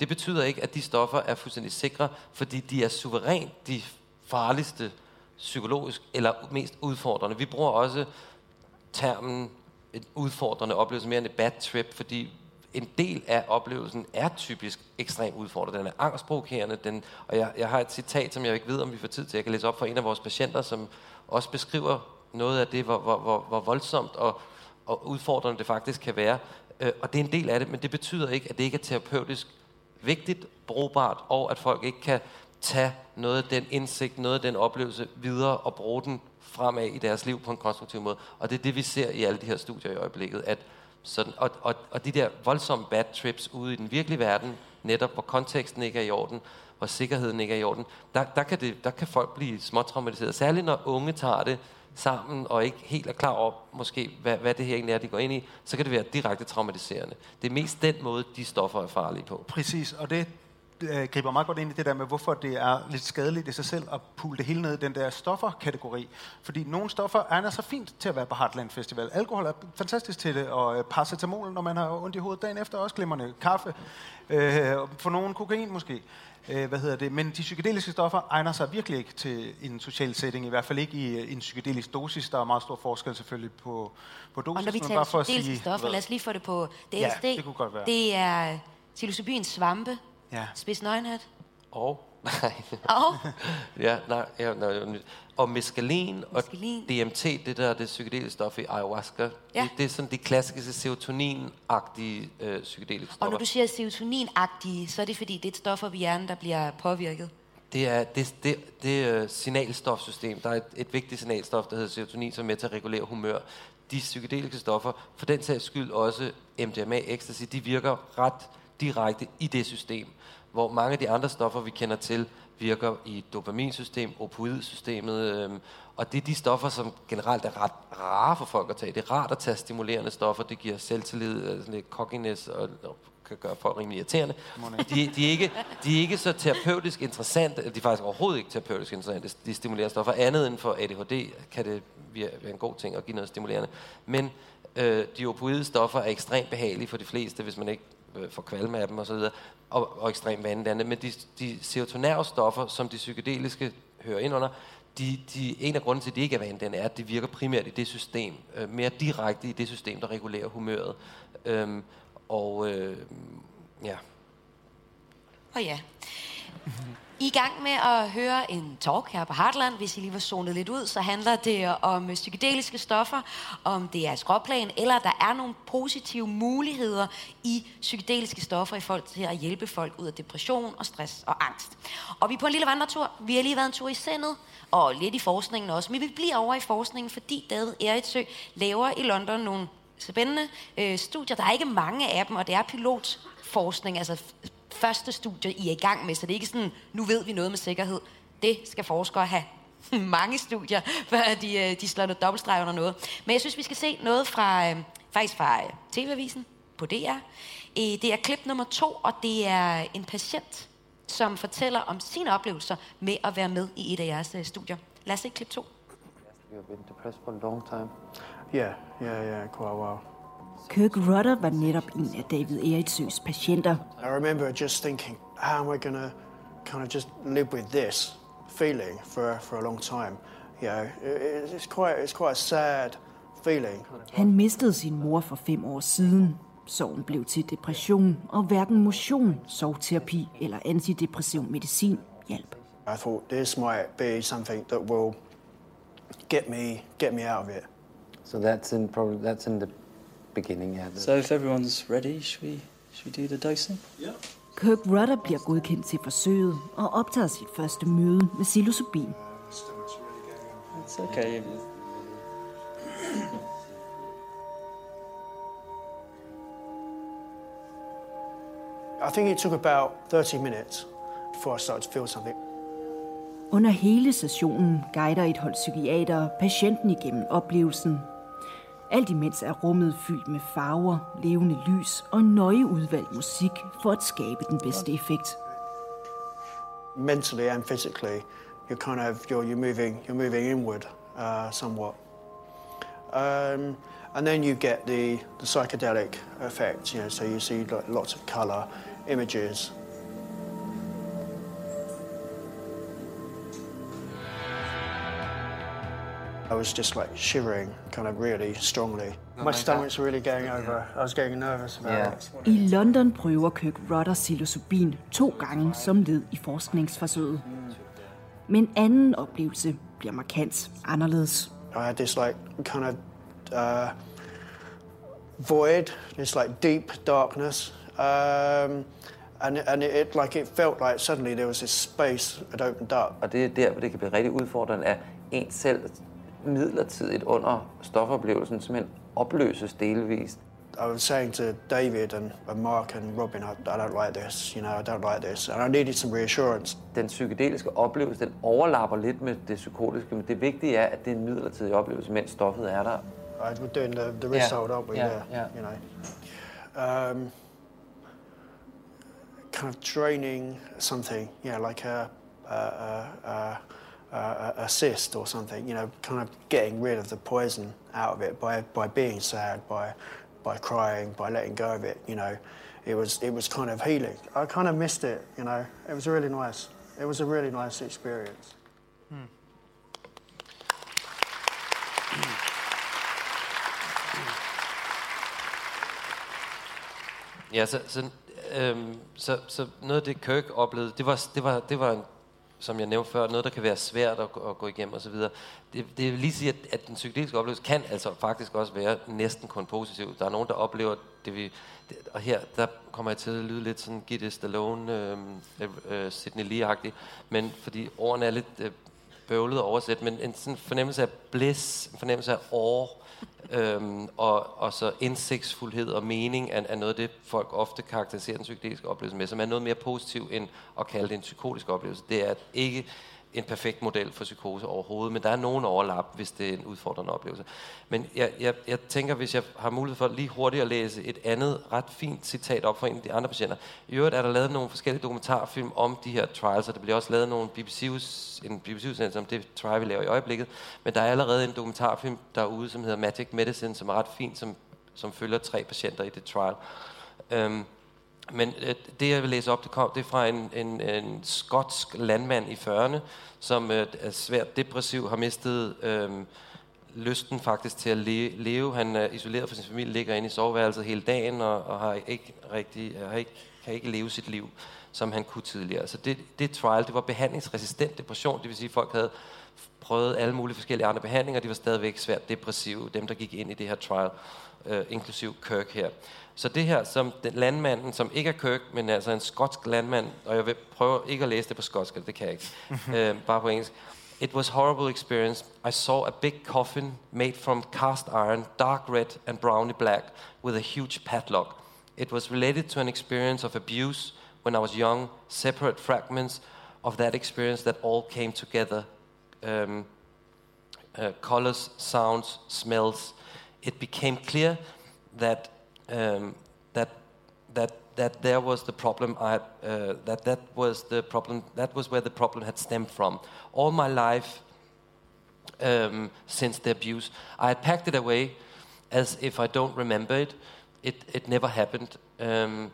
Det betyder ikke, at de stoffer er fuldstændig sikre, fordi de er suverænt de farligste psykologisk eller mest udfordrende. Vi bruger også termen en udfordrende oplevelse mere end et bad trip, fordi en del af oplevelsen er typisk ekstremt udfordrende. Den er angstprovokerende, den, og jeg, jeg har et citat, som jeg ikke ved, om vi får tid til. Jeg kan læse op for en af vores patienter, som også beskriver noget af det, hvor, hvor, hvor, hvor voldsomt og, og udfordrende det faktisk kan være. Øh, og det er en del af det, men det betyder ikke, at det ikke er terapeutisk vigtigt, brugbart, og at folk ikke kan tage noget af den indsigt, noget af den oplevelse videre og bruge den fremad i deres liv på en konstruktiv måde. Og det er det, vi ser i alle de her studier i øjeblikket. At sådan, og, og, og de der voldsomme bad trips ude i den virkelige verden, netop hvor konteksten ikke er i orden, hvor sikkerheden ikke er i orden, der, der, kan, det, der kan folk blive småtraumatiseret. Særligt når unge tager det sammen og ikke helt er klar over, måske, hvad, hvad det her egentlig er, de går ind i, så kan det være direkte traumatiserende. Det er mest den måde, de stoffer er farlige på. Præcis, og det øh, griber meget godt ind i det der med, hvorfor det er lidt skadeligt i sig selv at pulle det hele ned i den der stoffer-kategori. Fordi nogle stoffer er så fint til at være på Heartland Festival. Alkohol er fantastisk til det, og øh, paracetamol, når man har ondt i hovedet dagen efter, er også glimrende. Kaffe, øh, og for nogen kokain måske. Øh, hvad hedder det? Men de psykedeliske stoffer egner sig virkelig ikke til en social setting, i hvert fald ikke i øh, en psykedelisk dosis. Der er meget stor forskel selvfølgelig på, på dosis. Og når vi taler psykedeliske sige, stoffer, lad os lige få det på det Ja, det kunne godt være. Det er psilocybin svampe, Ja. spids nøgenhat. Og, nej, Og ja, nej, ja, nej, og meskalin og Meskalin. DMT, det der er det psykedeliske stof i ayahuasca, Ja. det, det er sådan de klassiske serotonin-agtige øh, psykedeliske Og stoffer. når du siger serotonin-agtige, så er det fordi, det er et stof i hjernen, der bliver påvirket. Det er det, det, det uh, signalstofsystem. Der er et, et vigtigt signalstof, der hedder serotonin, som er med til at regulere humør. De psykedeliske stoffer, for den sags skyld også MDMA, ecstasy, de virker ret direkte i det system. Hvor mange af de andre stoffer, vi kender til, virker i dopaminsystem, opioidsystemet, øhm, og det er de stoffer, som generelt er ret rare for folk at tage. Det er rart at tage stimulerende stoffer, det giver selvtillid, øh, sådan lidt cockiness og, og kan gøre folk rimelig irriterende. De, de, er ikke, de er ikke så terapeutisk interessante, de er faktisk overhovedet ikke terapeutisk interessante, de stimulerende stoffer. Andet end for ADHD kan det være være en god ting at give noget stimulerende. Men øh, de opioide stoffer er ekstremt behagelige for de fleste, hvis man ikke øh, får kvalme af dem osv., og, og ekstremt vanedannende. Men de, de serotonære stoffer, som de psykedeliske hører ind under, de, de, en af grunden til, at de ikke er vanedannende, er, at de virker primært i det system, øh, mere direkte i det system, der regulerer humøret. Øhm, og øh, ja, Og ja. I er gang med at høre en talk her på Heartland. Hvis I lige var zonet lidt ud, så handler det om psykedeliske stoffer, om det er skråplan, eller der er nogle positive muligheder i psykedeliske stoffer i forhold til at hjælpe folk ud af depression og stress og angst. Og vi er på en lille vandretur. Vi har lige været en tur i sindet, og lidt i forskningen også. Men vi bliver over i forskningen, fordi David Eritsø laver i London nogle spændende øh, studier. Der er ikke mange af dem, og det er pilotforskning, altså første studie, I er i gang med, så det er ikke sådan, nu ved vi noget med sikkerhed. Det skal forskere have mange studier, før de, øh, de slår noget dobbeltstreg under noget. Men jeg synes, vi skal se noget fra, øh, faktisk fra øh, TV-avisen på DR. Det er klip nummer to, og det er en patient, som fortæller om sine oplevelser med at være med i et af jeres studier. Lad os se klip to. You've been depressed for a long time. Yeah, yeah, yeah, quite a while. Kirk Rudder var netop en af David Eritsøs patienter. I remember just thinking, how am I going to kind of just live with this feeling for, for a long time? You know, it, it's quite it's quite a sad feeling. Han mistede sin mor for fem år siden. Sorgen blev til depression, og hverken motion, sovterapi eller antidepressiv medicin hjalp. I thought this might be something that will get me get me out of it. So that's in probably that's in the beginning. Yeah. So if everyone's ready, should we should we do the dosing? Kirk Rudder bliver godkendt til forsøget og optager sit første møde med psilocybin. It's okay. I think it took about 30 minutes before I started to feel something. Under hele sessionen guider et hold psykiater patienten igennem oplevelsen. Alt imens er rummet fyldt med farver, levende lys og nøje udvalgt musik for at skabe den bedste effekt. Mentally and physically, you're kind of you're, you're moving you're moving inward uh, somewhat. Um, and then you get the, the psychedelic effect, you know, so you see like, lots of color, images, I was just like shivering kind of really strongly. My stomach's really going over. I was getting nervous about Yeah. it. I London prøver Kirk Rudder psilocybin to gange som led i forskningsforsøget. Men anden oplevelse bliver markant anderledes. I had this like kind of uh, void, this like deep darkness, um, and and it, it like it felt like suddenly there was this space that opened up. Og det er der, hvor det kan blive rigtig udfordrende, at en selv midlertidigt under stofoplevelsen simpelthen opløses delvist. I was saying to David and, and Mark and Robin, I, I don't like this, you know, I don't like this, and I needed some reassurance. Den psykedeliske oplevelse, den overlapper lidt med det psykotiske, men det vigtige er, at det er en midlertidig oplevelse, mens stoffet er der. I was doing the, the Yeah, result, aren't we? yeah, yeah. You know, um, kind of draining something, yeah, like a a, a, a, a, a cyst or something. You know, kind of getting rid of the poison out of it by by being sad, by by crying, by letting go of it. You know, it was it was kind of healing. I kind of missed it. You know, it was really nice. It was a really nice experience. Hmm. Ja, så, så, øhm, så, så noget af det Kirk oplevede, det var, det var, det var en, som jeg nævnte før, noget, der kan være svært at, at gå igennem osv. Det, det vil lige sige, at, at den psykedeliske oplevelse kan altså faktisk også være næsten kun positiv. Der er nogen, der oplever det, vi... Det, og her, der kommer jeg til at lyde lidt sådan Gitte Stallone, øhm, øh, øh, Sidney Lee-agtig, men fordi ordene er lidt øh, bøvlet at oversætte, men en sådan fornemmelse af bliss, en fornemmelse af awe, øhm, og, og så indsigtsfuldhed og mening er, er noget af det, folk ofte karakteriserer den psykedeliske oplevelse med, som er noget mere positiv end at kalde det en psykotisk oplevelse. Det er ikke en perfekt model for psykose overhovedet, men der er nogen overlap, hvis det er en udfordrende oplevelse. Men jeg, jeg, jeg tænker, hvis jeg har mulighed for lige hurtigt at læse et andet ret fint citat op for en af de andre patienter. I øvrigt er der lavet nogle forskellige dokumentarfilm om de her trials, og der bliver også lavet nogle BBC en BBC-udsendelse om det trial, vi laver i øjeblikket. Men der er allerede en dokumentarfilm derude, som hedder Magic Medicine, som er ret fint, som, som følger tre patienter i det trial. Øhm, men øh, det, jeg vil læse op, det, kom, det er fra en, en, en skotsk landmand i 40'erne, som øh, er svært depressiv, har mistet øh, lysten faktisk til at le, leve. Han er isoleret fra sin familie, ligger inde i soveværelset hele dagen, og, og har ikke rigtig, øh, har ikke, kan ikke leve sit liv, som han kunne tidligere. Så det, det trial, det var behandlingsresistent depression, det vil sige, at folk havde prøvet alle mulige forskellige andre behandlinger, de var stadigvæk svært depressive, dem der gik ind i det her trial, øh, inklusiv Kirk her. Så det her, som den landmanden, som ikke er Kirk, men altså en skotsk landmand, og jeg vil prøve ikke at læse det på skotsk, det kan jeg ikke, øh, bare på engelsk. It was horrible experience. I saw a big coffin made from cast iron, dark red and browny black, with a huge padlock. It was related to an experience of abuse when I was young, separate fragments of that experience that all came together. Um, uh, colors, sounds, smells. It became clear that um, that that that there was the problem. I uh, that that was the problem. That was where the problem had stemmed from. All my life, um, since the abuse, I had packed it away as if I don't remember it. It it never happened. Um,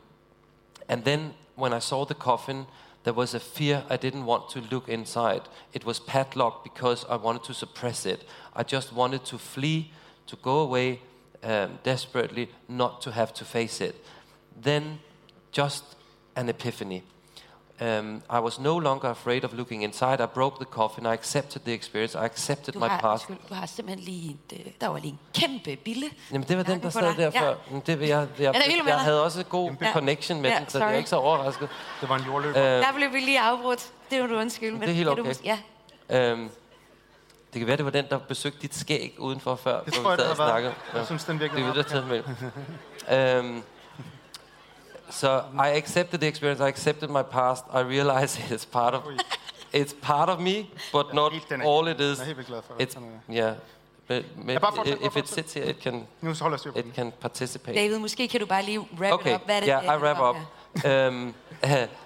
and then when I saw the coffin, there was a fear I didn't want to look inside. It was padlocked because I wanted to suppress it. I just wanted to flee, to go away um, desperately, not to have to face it. Then, just an epiphany. Um, I was no longer afraid of looking inside. I broke the coffin. I accepted the experience. I accepted Du my har, past. undskyld, du har simpelthen lige et, øh, der var lige en kæmpe bille. Jamen, det var den, der på sad der Ja. før. Men Det, jeg, jeg, Ja, jeg, der er vild med jeg havde også god Ja. connection med Ja, den, så jeg er ikke så overrasket. Det var en jordløber. Øh, Der blev vi lige afbrudt. Det må du undskylde. men det er helt kan du okay. Ja. Øhm, det kan være, det var den, der besøgte dit skæg udenfor før. Det hvor tror vi jeg, det sad og snakkede. Jeg synes, den virkelig det var- er det, med. øhm, så I accepted the experience. I accepted my past. I realized it's part of it's part of me, but not den er- all it is. den er helt glad for. It's, Sådan yeah. But, but Ja, bare fortsæt, if it sits here, it can Nu holder jeg styr på it can participate. David, måske kan du bare lige wrap okay. it up. Hvad er det, yeah, det I wrap up. om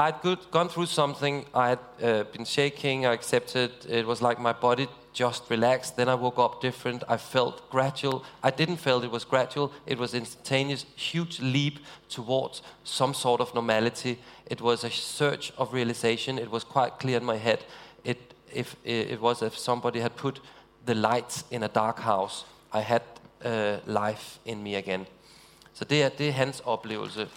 um, I'd good, gone through something. I had uh, been shaking. I accepted. It was like my body just relaxed. Then I woke up different. I felt gradual. I didn't feel it was gradual. It was instantaneous, huge leap towards some sort of normality. It was a search of realization. It was quite clear in my head. It, if, it was if somebody had put the lights in a dark house. I had uh, life in me again. Så det er, det er hans oplevelse.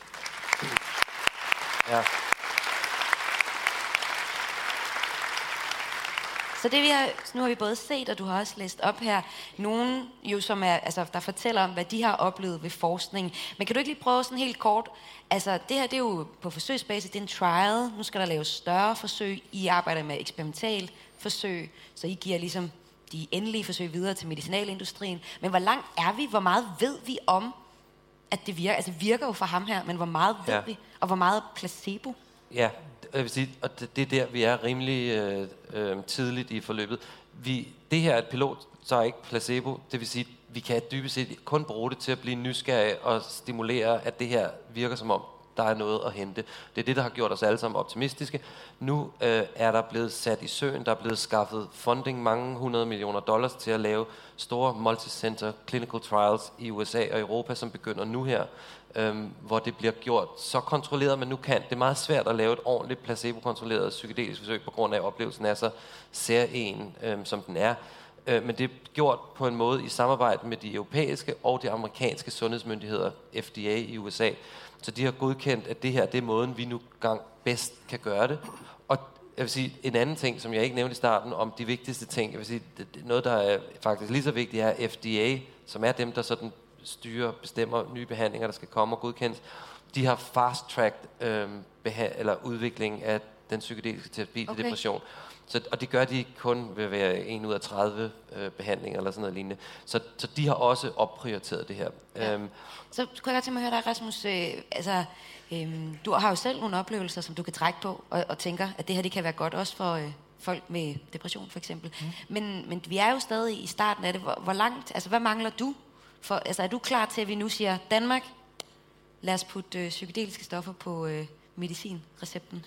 Så det vi har, nu har vi både set, og du har også læst op her, nogen jo, som er, altså, der fortæller om, hvad de har oplevet ved forskning. Men kan du ikke lige prøve sådan helt kort, altså det her det er jo på forsøgsbasis, det er en trial, nu skal der laves større forsøg, I arbejder med eksperimental forsøg, så I giver ligesom de endelige forsøg videre til medicinalindustrien. Men hvor langt er vi, hvor meget ved vi om, at det virker? Altså virker jo for ham her, men hvor meget ved Ja. vi, og hvor meget placebo? Ja, Øh, jeg vil sige, og det, det er der, vi er rimelig øh, øh, tidligt i forløbet. Vi, det her er et pilot, så er ikke placebo. Det vil sige, vi kan dybest set kun bruge det til at blive nysgerrige og stimulere, at det her virker som om, der er noget at hente. Det er det, der har gjort os alle sammen optimistiske. Nu øh, er der blevet sat i søen, der er blevet skaffet funding, mange hundrede millioner dollars til at lave store multicenter clinical trials i USA og Europa, som begynder nu her, øhm, hvor det bliver gjort så kontrolleret, man nu kan. Det er meget svært at lave et ordentligt placebo-kontrolleret psykedelisk forsøg, på grund af, at oplevelsen er så særlig, øhm, som den er. Øh, men det er gjort på en måde i samarbejde med de europæiske og de amerikanske sundhedsmyndigheder, FDA i USA. Så de har godkendt, at det her det er måden, vi nu gang bedst kan gøre det. Og jeg vil sige, en anden ting, som jeg ikke nævnte i starten, om de vigtigste ting, jeg vil sige, det, det, noget, der er faktisk lige så vigtigt, er FDA, som er dem, der sådan styrer, bestemmer nye behandlinger, der skal komme og godkendes. De har fast-tracked øh, beha- eller udvikling af den psykedeliske terapi til Okay. depression. Så, og det gør de kun ved at være en ud af 30 øh, behandlinger eller sådan noget lignende. Så, så de har også opprioriteret det her. Ja. Øhm, Så kunne jeg godt tænke mig at høre dig, Rasmus. Øh, altså, øh, du har jo selv nogle oplevelser, som du kan trække på, og, og tænker, at det her det kan være godt også for øh, folk med depression, for eksempel. Mm. Men, men vi er jo stadig i starten af det. Hvor, hvor langt, altså hvad mangler du? For, altså, er du klar til, at vi nu siger, Danmark, lad os putte øh, psykedeliske stoffer på øh, medicinrecepten?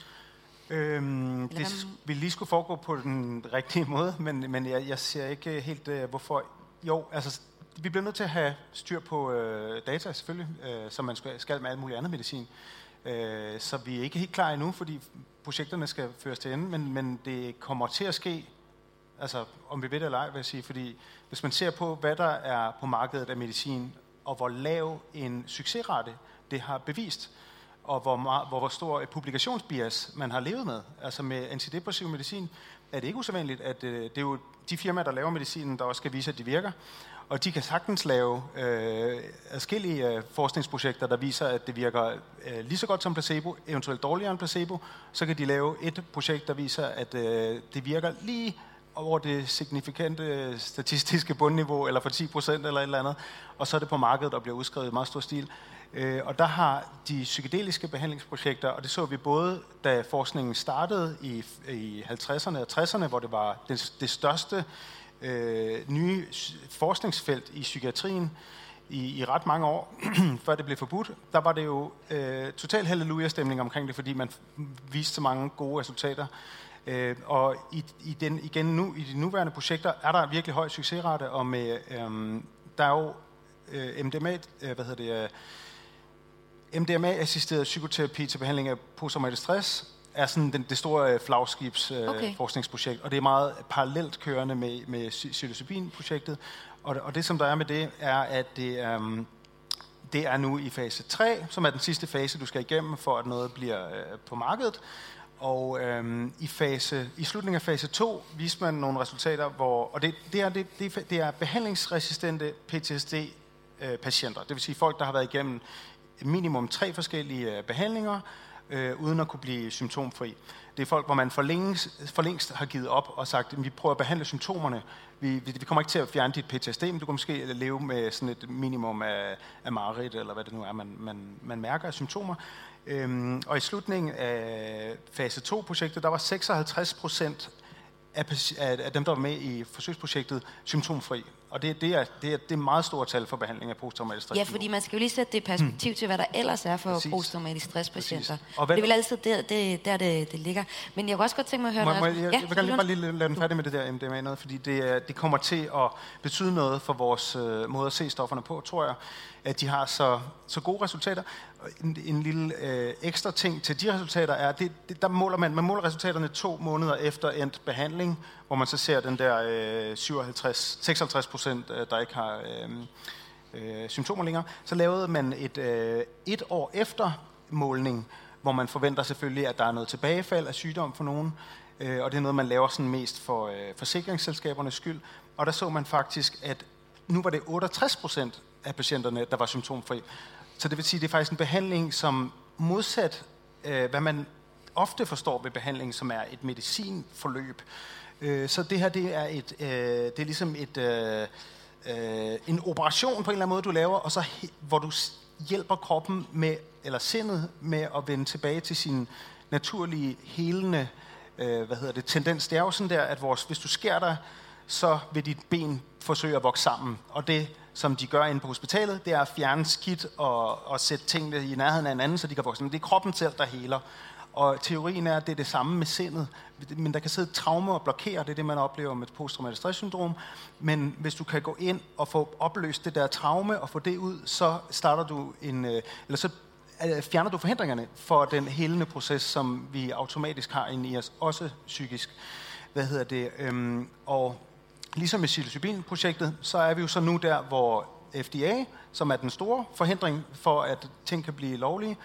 Øhm, Eller det ville lige skulle foregå på den rigtige måde, men, men jeg, jeg ser ikke helt, øh, hvorfor. Jo, altså, vi bliver nødt til at have styr på øh, data, selvfølgelig, øh, som man skal, skal med alt muligt andet medicin. Øh, så vi er ikke helt klar endnu, fordi projekterne skal føres til ende, men, men det kommer til at ske, altså om vi ved det eller ej, vil jeg sige, fordi hvis man ser på, hvad der er på markedet af medicin, og hvor lav en succesrate det har bevist, og hvor, meget, hvor, hvor stor et publikationsbias man har levet med. Altså med antidepressiv medicin er det ikke usædvanligt, at øh, det er jo de firmaer, der laver medicinen, der også skal vise, at de virker. Og de kan sagtens lave øh, adskillige øh, forskningsprojekter, der viser, at det virker øh, lige så godt som placebo, eventuelt dårligere end placebo. Så kan de lave et projekt, der viser, at øh, det virker lige over det signifikante øh, statistiske bundniveau, eller for 10 procent eller et eller andet, og så er det på markedet og bliver udskrevet i meget stor stil. Øh, og der har de psykedeliske behandlingsprojekter, og det så vi både, da forskningen startede i, i 50'erne og 60'erne, hvor det var det, det største øh, nye forskningsfelt i psykiatrien i, i ret mange år, før det blev forbudt. Der var det jo øh, total halleluja-stemning omkring det, fordi man viste så mange gode resultater. Øh, og i, i den, igen nu, i de nuværende projekter er der virkelig høj succesrate, og med, øh, der er jo øh, MDMA, øh, hvad hedder det, øh, MDMA-assisteret psykoterapi til behandling af posttraumatisk stress er sådan den, det store øh, flagskibs øh, Okay. forskningsprojekt, og det er meget parallelt kørende med, med psi- psilocybin-projektet. Og, det- og det, som der er med det, er, at det, um, det er nu i fase 3, som er den sidste fase, du skal igennem, for at noget bliver øh, på markedet. Og øhm, i, fase, i slutningen af fase 2 viste man nogle resultater, hvor, og det, det, er, det, det, det er behandlingsresistente PTSD-patienter. Øh, det vil sige folk, der har været igennem minimum tre forskellige øh, behandlinger, øh, uden at kunne blive symptomfri. Det er folk, hvor man for længst, for længst har givet op og sagt, at vi prøver at behandle symptomerne. Vi, vi, vi kommer ikke til at fjerne dit PTSD, men du kan måske leve med sådan et minimum af, af mareridt, eller hvad det nu er, man, man, man mærker af symptomer. Øhm, og i slutningen af fase 2-projektet, der var 56 procent af, af dem, der var med i forsøgsprojektet, symptomfri. Og det, det, er, det, er, det er meget stort tal for behandling af posttraumatisk stress. Ja, fordi man skal jo lige sætte det i perspektiv hmm. til, hvad der ellers er for Præcis. posttraumatisk stresspatienter. Og hvad, det er vel altid der, det, der det, det ligger. Men jeg kunne også godt tænke mig at høre... Må, må, jeg, jeg, jeg vil gerne lige bare lige lade den færdig med det der MDMA noget, fordi det, det kommer til at betyde noget for vores øh, måde at se stofferne på, tror jeg, at de har så, så gode resultater. En, en lille øh, ekstra ting til de resultater er, det, det, der måler man, man måler resultaterne to måneder efter endt behandling, hvor man så ser den der øh, 57, 56 procent, øh, der ikke har øh, øh, symptomer længere. Så lavede man et, øh, et år efter målning, hvor man forventer selvfølgelig, at der er noget tilbagefald af sygdom for nogen, øh, og det er noget, man laver sådan mest for øh, forsikringsselskabernes skyld. Og der så man faktisk, at nu var det 68 procent af patienterne, der var symptomfri. Så det vil sige, at det er faktisk en behandling, som modsat, øh, hvad man ofte forstår ved behandling, som er et medicinforløb. Øh, så det her, det er, et, øh, det er ligesom et, øh, øh, en operation på en eller anden måde, du laver, og så hvor du hjælper kroppen med, eller sindet med at vende tilbage til sin naturlige helende øh, hvad hedder det, tendens. Det er jo sådan der, at vores, hvis du skærer dig, så vil dit ben forsøge at vokse sammen. Og det som de gør inde på hospitalet, det er at fjerne skidt og, og sætte tingene i nærheden af hinanden, så de kan vokse. Men det er kroppen selv, der heler. Og teorien er, at det er det samme med sindet. Men der kan sidde traume og blokere, det er det, man oplever med posttraumatisk stresssyndrom. Men hvis du kan gå ind og få opløst det der traume og få det ud, så starter du en, øh, eller så øh, fjerner du forhindringerne for den helende proces, som vi automatisk har inde i os, også psykisk. Hvad hedder det? Øhm, og Ligesom med psilocybin-projektet, så er vi jo så nu der, hvor FDA, som er den store forhindring for, at ting kan blive lovlige,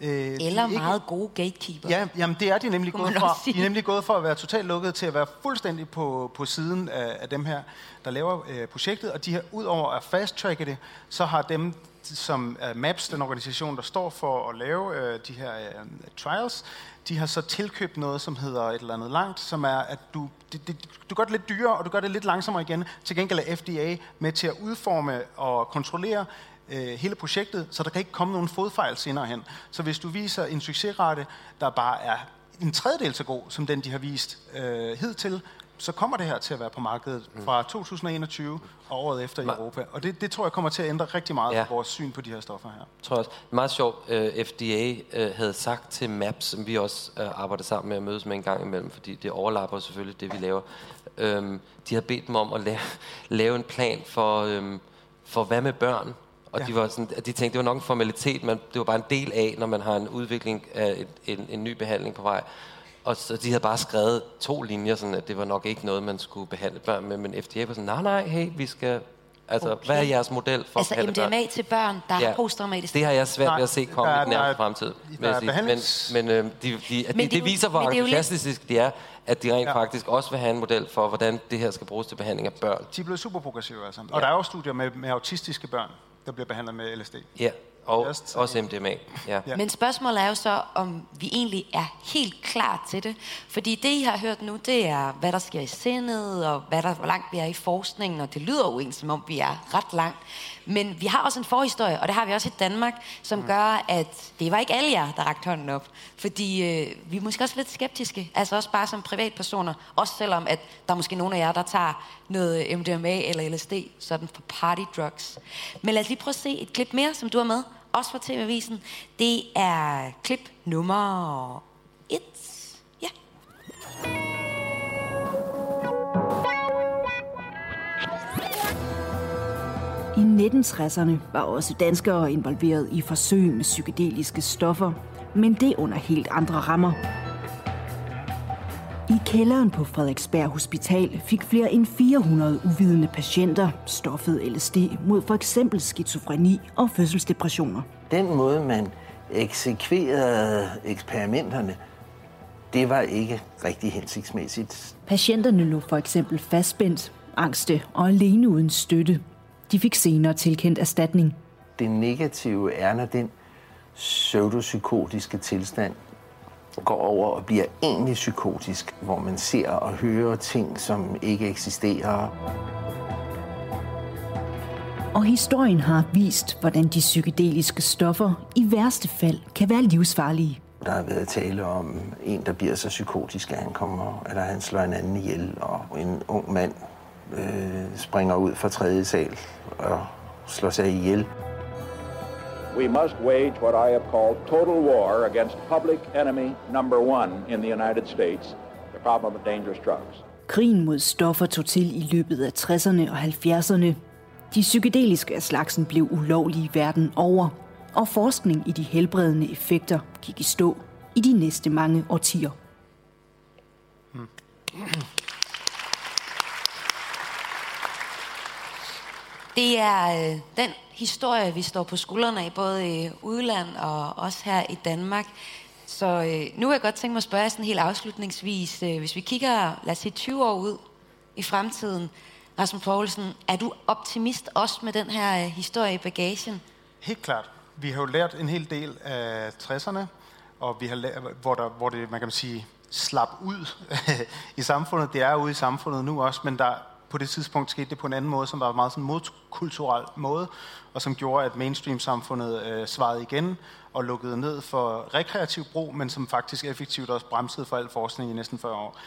Øh, Eller ikke, meget gode gatekeeper. Ja, jamen det er de nemlig gået fra. De er nemlig gået fra at være totalt lukket til at være fuldstændig på, på siden af, af dem her, der laver øh, projektet. Og de her, udover at fast-tracke det, så har dem, som uh, MAPS, den organisation, der står for at lave uh, de her uh, trials, de har så tilkøbt noget, som hedder et eller andet langt, som er, at du, det, det, du gør det lidt dyrere, og du gør det lidt langsommere igen. Til gengæld er FDA med til at udforme og kontrollere øh, hele projektet, så der kan ikke komme nogen fodfejl senere hen. Så hvis du viser en succesrate, der bare er en tredjedel så god, som den de har vist øh, hidtil, så kommer det her til at være på markedet mm. fra 2021 og året efter i Europa. Og det, det tror jeg kommer til at ændre rigtig meget ja. på vores syn på de her stoffer her. Jeg tror også. Meget sjovt. Uh, øh, FDA uh, øh, havde sagt til MAPS, som vi også uh, arbejder sammen med at mødes med en gang imellem, fordi det overlapper selvfølgelig det, vi laver. Um, de havde bedt dem om at lave, lave en plan for, um, for hvad med børn? Og ja. de, var sådan, de tænkte, det var nok en formalitet, men det var bare en del af, når man har en udvikling af en, en, en ny behandling på vej. Og så de havde bare skrevet to linjer, sådan at det var nok ikke noget, man skulle behandle børn med. Men FDA var sådan, nej, nej, hey, vi skal... Altså, okay. hvad er jeres model for altså, at MDMA børn? til børn, der ja. har posttraumatisk Det har jeg svært ved at se komme i den nærmeste fremtid. Men, men øh, de, de, men det, det viser, hvor entusiastiske de er, at de rent ja. faktisk også vil have en model for, hvordan det her skal bruges til behandling af børn. De er blevet super progressive, altså. Og ja. der er jo studier med, med autistiske børn, der bliver behandlet med LSD. Ja, og Just, også MDMA. Ja. ja. Men spørgsmålet er jo så, om vi egentlig er helt klar til det. Fordi det, I har hørt nu, det er, hvad der sker i sindet, og hvad der, hvor langt vi er i forskningen, og det lyder jo egentlig, som om vi er ret langt. Men vi har også en forhistorie, og det har vi også i Danmark, som mm. gør, at det var ikke alle jer, der rakte hånden op. Fordi øh, vi er måske også lidt skeptiske, altså også bare som privatpersoner, også selvom at der er måske nogle af jer, der tager noget MDMA eller LSD, sådan for party drugs. Men lad os lige prøve at se et klip mere, som du har med, også fra TV-avisen. Det er klip nummer et. Ja. I 1960'erne var også danskere involveret i forsøg med psykedeliske stoffer, men det under helt andre rammer. I kælderen på Frederiksberg Hospital fik flere end 400 uvidende patienter stoffet LSD mod for eksempel skizofreni og fødselsdepressioner. Den måde, man eksekverede eksperimenterne det var ikke rigtig hensigtsmæssigt. Patienterne lå for eksempel fastspændt, angste og alene uden støtte. De fik senere tilkendt erstatning. Det negative er, når den pseudopsykotiske tilstand går over og bliver egentlig psykotisk, hvor man ser og hører ting, som ikke eksisterer. Og historien har vist, hvordan de psykedeliske stoffer i værste fald kan være livsfarlige. Der har været tale om en, der bliver så psykotisk, at han kommer, eller han slår en anden ihjel, og en ung mand øh, springer ud fra tredje sal og slår sig ihjel. We must wage what I have called total war against public enemy number one in the United States, the problem of dangerous drugs. Krigen mod stoffer tog til i løbet af 60'erne og 70'erne. De psykedeliske af slagsen blev ulovlige verden over, og forskning i de helbredende effekter gik i stå i de næste mange årtier. Det er øh, den historie, vi står på skuldrene af, både i udland og også her i Danmark. Så øh, nu vil jeg godt tænke mig at spørge jer sådan helt afslutningsvis, øh, hvis vi kigger, lad os sige 20 år ud i fremtiden, Rasmus Poulsen, er du optimist også med den her øh, historie i bagagen? Helt klart. Vi har jo lært en hel del af 60'erne, og vi har lært, hvor, der, hvor det, man kan sige, slap ud i samfundet. Det er ude i samfundet nu også, men der på det tidspunkt skete det på en anden måde, som var meget sådan modkulturel måde, og som gjorde, at mainstream-samfundet øh, svarede igen og lukkede ned for rekreativ brug, men som faktisk effektivt også bremsede for al forskning i næsten 40 år.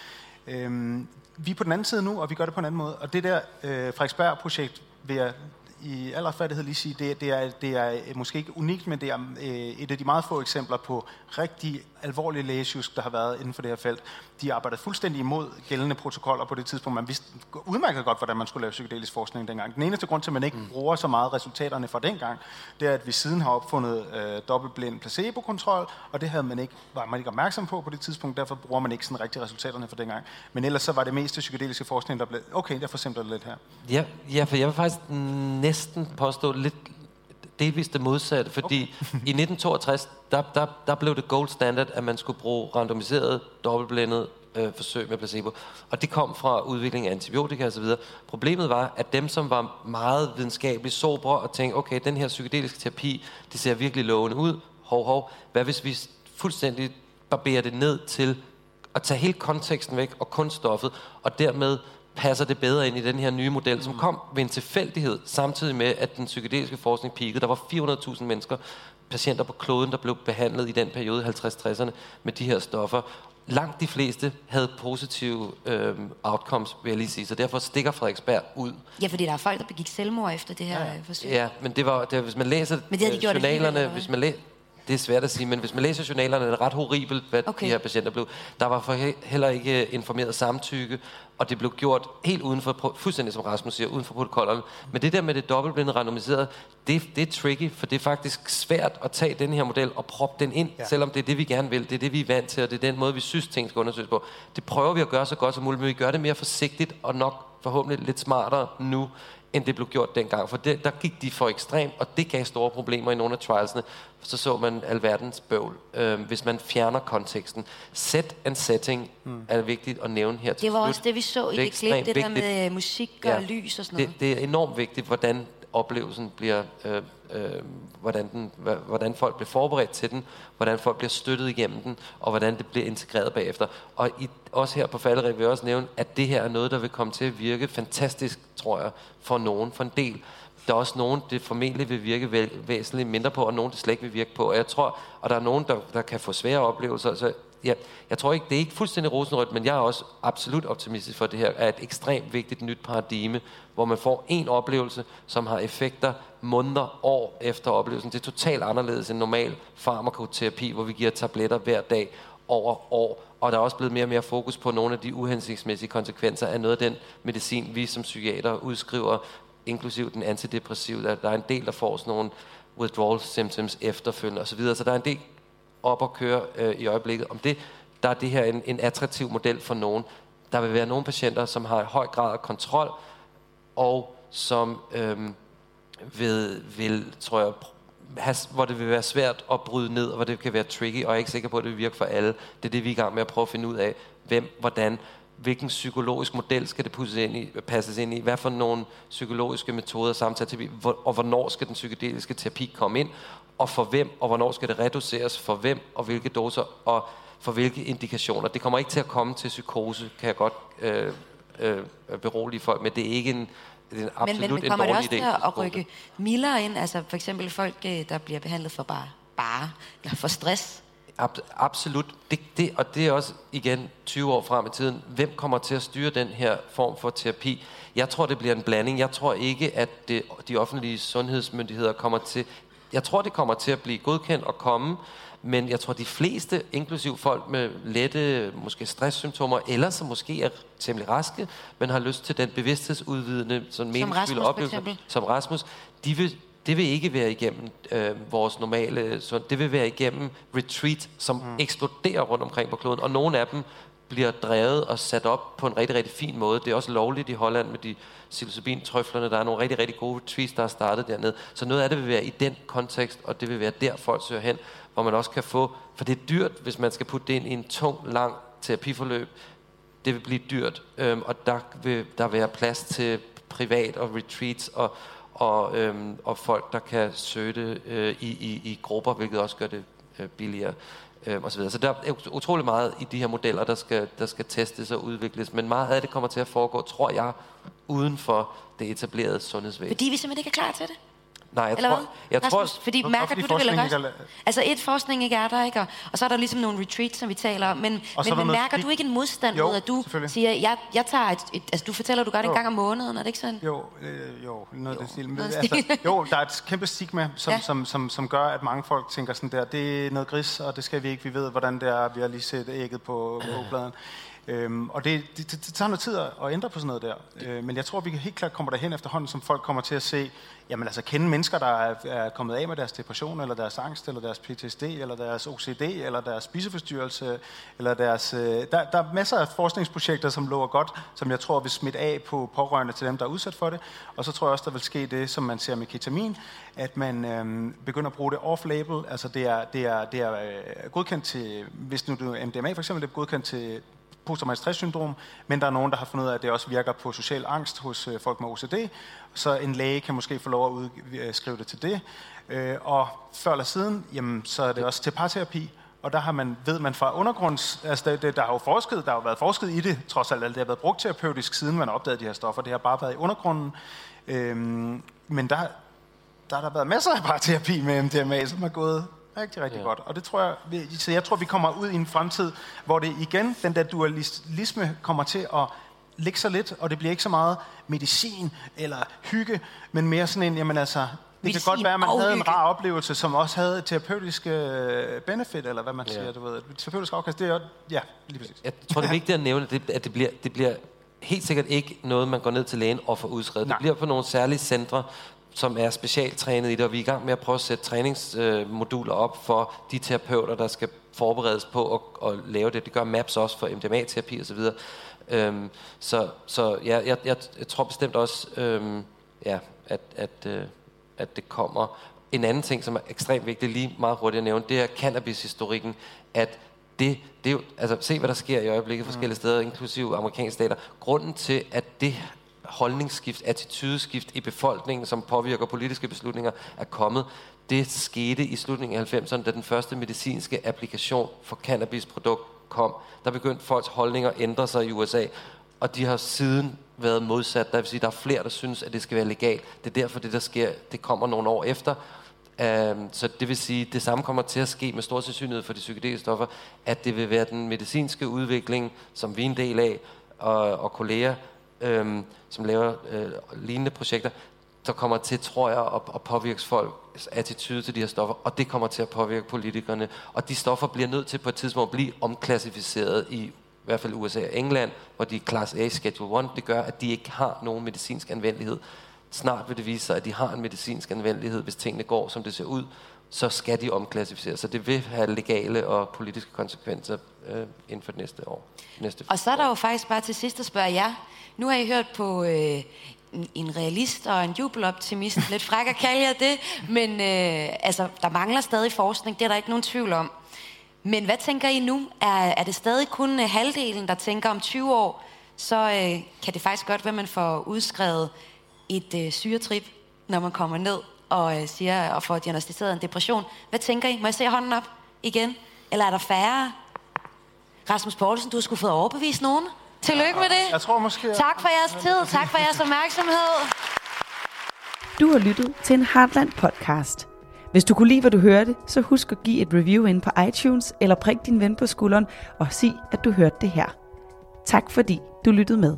Øhm, vi er på den anden side nu, og vi gør det på en anden måde. Og det der øh, Frederiksberg-projekt vil jeg i allerfærdighed lige sige, det, det, er, det er måske ikke unikt, men det er øh, et af de meget få eksempler på rigtig alvorlige lægesjusk, der har været inden for det her felt. De arbejdede fuldstændig imod gældende protokoller på det tidspunkt. Man vidste udmærket godt, hvordan man skulle lave psykedelisk forskning dengang. Den eneste grund til, at man ikke mm. bruger så meget resultaterne fra dengang, det er, at vi siden har opfundet øh, dobbeltblind placebo-kontrol, og det havde man ikke, var man ikke opmærksom på på det tidspunkt, derfor bruger man ikke sådan rigtig resultaterne fra dengang. Men ellers så var det meste psykedeliske forskning, der blev, okay, jeg forsimpler det lidt her. Ja, ja, for jeg vil faktisk næsten påstå lidt, delvist det modsatte, fordi okay. i 1962, der, der, der blev det gold standard, at man skulle bruge randomiseret, dobbeltblindet øh, forsøg med placebo. Og det kom fra udvikling af antibiotika osv. Problemet var, at dem, som var meget videnskabeligt sobre og tænkte, okay, den her psykedeliske terapi, det ser virkelig lovende ud, hov, hov, hvad hvis vi fuldstændig barberer det ned til at tage hele konteksten væk og kun stoffet, og dermed passer det bedre ind i den her nye model, som kom ved en tilfældighed, samtidig med, at den psykedeliske forskning peakede. Der var 400.000 mennesker, patienter på kloden, der blev behandlet i den periode 50-60'erne med de her stoffer. Langt de fleste havde positive øh, outcomes, vil jeg lige sige, så derfor stikker Frederiksberg ud. Ja, fordi der er folk, der begik selvmord efter det her ja. forsøg. Ja, men det var, det hvis man læser men det de journalerne, det hvis man læser det er svært at sige, men hvis man læser journalerne, er det ret horribelt, hvad okay. de her patienter blev. Der var for heller ikke informeret samtykke, og det blev gjort helt uden for, fuldstændig som Rasmus siger, uden for protokollerne. Men det der med det dobbeltblinde randomiserede, det, det er tricky, for det er faktisk svært at tage den her model og proppe den ind, ja. selvom det er det, vi gerne vil. Det er det, vi er vant til, og det er den måde, vi synes, ting skal undersøges på. Det prøver vi at gøre så godt som muligt, men vi gør det mere forsigtigt og nok forhåbentlig lidt smartere nu, end det blev gjort dengang. For det, der gik de for ekstremt, og det gav store problemer i nogle af trialsene. Så så man alverdens bøvl, øh, hvis man fjerner konteksten. Set and setting mm. er vigtigt at nævne her Det var også det, vi så i det, det klip, det der vigtigt. med musik og ja, lys og sådan noget. Det, det er enormt vigtigt, hvordan oplevelsen bliver, øh, øh, hvordan, den, hvordan folk bliver forberedt til den, hvordan folk bliver støttet igennem den, og hvordan det bliver integreret bagefter. Og i, også her på Falderæb vil jeg også nævne, at det her er noget, der vil komme til at virke fantastisk, tror jeg, for nogen, for en del. Der er også nogen, det formentlig vil virke væ- væsentligt mindre på, og nogen, det slet ikke vil virke på. Og jeg tror, og der er nogen, der, der kan få svære oplevelser. Så ja, jeg tror ikke, det er ikke fuldstændig rosenrødt, men jeg er også absolut optimistisk for, at det her er et ekstremt vigtigt nyt paradigme, hvor man får en oplevelse, som har effekter måneder, år efter oplevelsen. Det er totalt anderledes end normal farmakoterapi, hvor vi giver tabletter hver dag over år. Og der er også blevet mere og mere fokus på nogle af de uhensigtsmæssige konsekvenser af noget af den medicin, vi som psykiater udskriver, inklusiv den antidepressive. Der, der er en del, der får sådan nogle withdrawal symptoms efterfølgende osv. Så der er en del op at køre øh, i øjeblikket. Om det, der er det her en, en attraktiv model for nogen. Der vil være nogle patienter, som har høj grad af kontrol, og som øh, vil, vil, tror jeg, have, hvor det vil være svært at bryde ned, og hvor det kan være tricky, og jeg er ikke sikker på, at det vil virke for alle. Det er det, vi er i gang med at prøve at finde ud af, hvem, hvordan, hvilken psykologisk model skal det passes ind i, passes ind i, hvad for nogle psykologiske metoder, samtaleterapi, hvor, og hvornår skal den psykedeliske terapi komme ind, og for hvem, og hvornår skal det reduceres, for hvem, og hvilke doser, og for hvilke indikationer. Det kommer ikke til at komme til psykose, kan jeg godt øh, øh, berolige folk, men det er ikke en, det er en absolut men, men, men kommer en det dårlig også idé. til at rykke mildere ind? Altså for eksempel folk, øh, der bliver behandlet for bare, bare eller for stress. Ab- absolut. Det, det, og det er også igen 20 år frem i tiden. Hvem kommer til at styre den her form for terapi? Jeg tror, det bliver en blanding. Jeg tror ikke, at det, de offentlige sundhedsmyndigheder kommer til... Jeg tror, det kommer til at blive godkendt og komme, men jeg tror, de fleste, inklusiv folk med lette, måske stresssymptomer, eller som måske er temmelig raske, men har lyst til den bevidsthedsudvidende, sådan meningsfulde oplevelse, som Rasmus, de vil, det vil ikke være igennem øh, vores normale, så det vil være igennem retreat, som mm. eksploderer rundt omkring på kloden, og nogle af dem bliver drevet og sat op på en rigtig, rigtig fin måde. Det er også lovligt i Holland med de psilocybin-trøflerne. Der er nogle rigtig, rigtig gode tweets, der er startet dernede. Så noget af det vil være i den kontekst, og det vil være der, folk søger hen, hvor man også kan få, for det er dyrt, hvis man skal putte det ind i en tung, lang terapiforløb. Det vil blive dyrt, øhm, og der vil der være plads til privat og retreats og, og, øhm, og folk, der kan søge det øh, i, i, i grupper, hvilket også gør det øh, billigere. Øh, og så, videre. så der er utrolig meget i de her modeller, der skal, der skal testes og udvikles, men meget af det kommer til at foregå, tror jeg, uden for det etablerede sundhedsvæsen. Fordi vi simpelthen ikke er klar til det. Nej, jeg Eller tror, hvad? jeg tror, Rasmus, fordi mærker du det vel også? Altså et, forskning ikke er der, ikke? Og, og så er der ligesom nogle retreats, som vi taler om. Men, men, men noget mærker fik- du ikke en modstand Jo, mod, at du siger, jeg, jeg tager et, et, altså du fortæller, du gør det en Jo. gang om måneden, er det ikke sådan? Jo, øh, jo, noget af den stil. Men, noget af altså, stil. jo, der er et kæmpe stigma, som, Ja. som, som, som gør, at mange folk tænker sådan der, det er noget gris, og det skal vi ikke, vi ved, hvordan det er, vi har lige set ægget på kogebladen. Øhm, og det, det, det, det tager noget tid at ændre på sådan noget der. Øh, men jeg tror, vi helt klart kommer derhen efterhånden, som folk kommer til at se, jamen altså kende mennesker, der er, er kommet af med deres depression, eller deres angst, eller deres PTSD, eller deres OCD, eller deres spiseforstyrrelse, eller deres... Øh, der, der er masser af forskningsprojekter, som lover godt, som jeg tror vil smitte af på pårørende til dem, der er udsat for det. Og så tror jeg også, der vil ske det, som man ser med ketamin, at man øh, begynder at bruge det off-label. Altså det er, det er, det er øh, godkendt til, hvis nu du MDMA for eksempel, det er godkendt til posttraumatisk stresssyndrom, men der er nogen, der har fundet ud af, at det også virker på social angst hos øh, folk med OCD. Så en læge kan måske få lov at udskrive øh, det til det. Øh, og før eller siden, jamen, så er det også til parterapi, og der har man, ved man fra undergrunds, altså det, der, der har jo forsket, der har jo været forsket i det, trods alt, altså, det har været brugt terapeutisk, siden man opdagede de her stoffer. Det har bare været i undergrunden. Øhm, men der, der har der været masser af parterapi med MDMA, som er gået rigtig, rigtig ja. godt. Og det tror jeg, vi- så jeg tror, vi kommer ud i en fremtid, hvor det igen, den der dualisme kommer til at ligge så lidt, og det bliver ikke så meget medicin eller hygge, men mere sådan en, jamen altså, det Medicin kan godt være, at man og havde en rar oplevelse, som også havde et terapeutisk øh, benefit, eller hvad man Ja. siger, du ved. Et terapeutisk afkast, det er jo, ja, lige præcis. Jeg tror, det er vigtigt at nævne, det, at det bliver, det bliver helt sikkert ikke noget, man går ned til lægen og får udskrevet. Nej. Det bliver på nogle særlige centre, som er specialtrænet i det, og vi er i gang med at prøve at sætte træningsmoduler op for de terapeuter, der skal forberedes på at, at lave det. Det gør MAPS også for MDMA-terapi osv. Øhm, så så ja, jeg, jeg, jeg tror bestemt også, øhm, ja, at, at, øh, at det kommer. En anden ting, som er ekstremt vigtig, lige meget hurtigt at nævne, det er cannabis-historikken, at det, det er jo, altså se hvad der sker i øjeblikket forskellige steder, inklusive amerikanske stater. Grunden til, at det holdningsskift, attitydeskift i befolkningen, som påvirker politiske beslutninger, er kommet, det skete i slutningen af 90'erne, da den første medicinske applikation for cannabisprodukt kom. Der begyndte folks holdninger at ændre sig i USA, og de har siden været modsat. Der vil sige, der er flere, der synes, at det skal være legalt. Det er derfor, det der sker, det kommer nogle år efter. Um, så det vil sige, det samme kommer til at ske med stor sandsynlighed for de psykedeliske stoffer, at det vil være den medicinske udvikling, som vi er en del af, og, og kolleger, øhm, som laver øh, lignende projekter, der kommer til, tror jeg, at, at påvirke folks attitude til de her stoffer, og det kommer til at påvirke politikerne. Og de stoffer bliver nødt til på et tidspunkt at blive omklassificeret i i hvert fald USA og England, hvor de er class A, schedule 1. Det gør, at de ikke har nogen medicinsk anvendelighed. Snart vil det vise sig, at de har en medicinsk anvendelighed, hvis tingene går, som det ser ud, så skal de omklassificeres. Så det vil have legale og politiske konsekvenser øh, inden for det næste år. Næste Og så er der jo faktisk bare til sidst at spørge jer. Nu har I hørt på øh, en, en realist og en jubeloptimist. Lidt fræk at kalde jer det, men øh, altså, der mangler stadig forskning, det er der ikke nogen tvivl om. Men hvad tænker I nu? Er, er det stadig kun øh, halvdelen, der tænker om 20 år, så øh, kan det faktisk godt være, at man får udskrevet et øh, syretrip, når man kommer ned og øh, siger og får diagnostiseret en depression. Hvad tænker I? Må jeg se hånden op igen? Eller er der færre? Rasmus Poulsen, du har skulle fået overbevist nogen. Tillykke med det. Jeg tror måske... Tak for jeres tid. Tak for jeres opmærksomhed. Du har lyttet til en Heartland podcast. Hvis du kunne lide, hvad du hørte, så husk at give et review ind på iTunes, eller prik din ven på skulderen og sig, at du hørte det her. Tak fordi du lyttede med.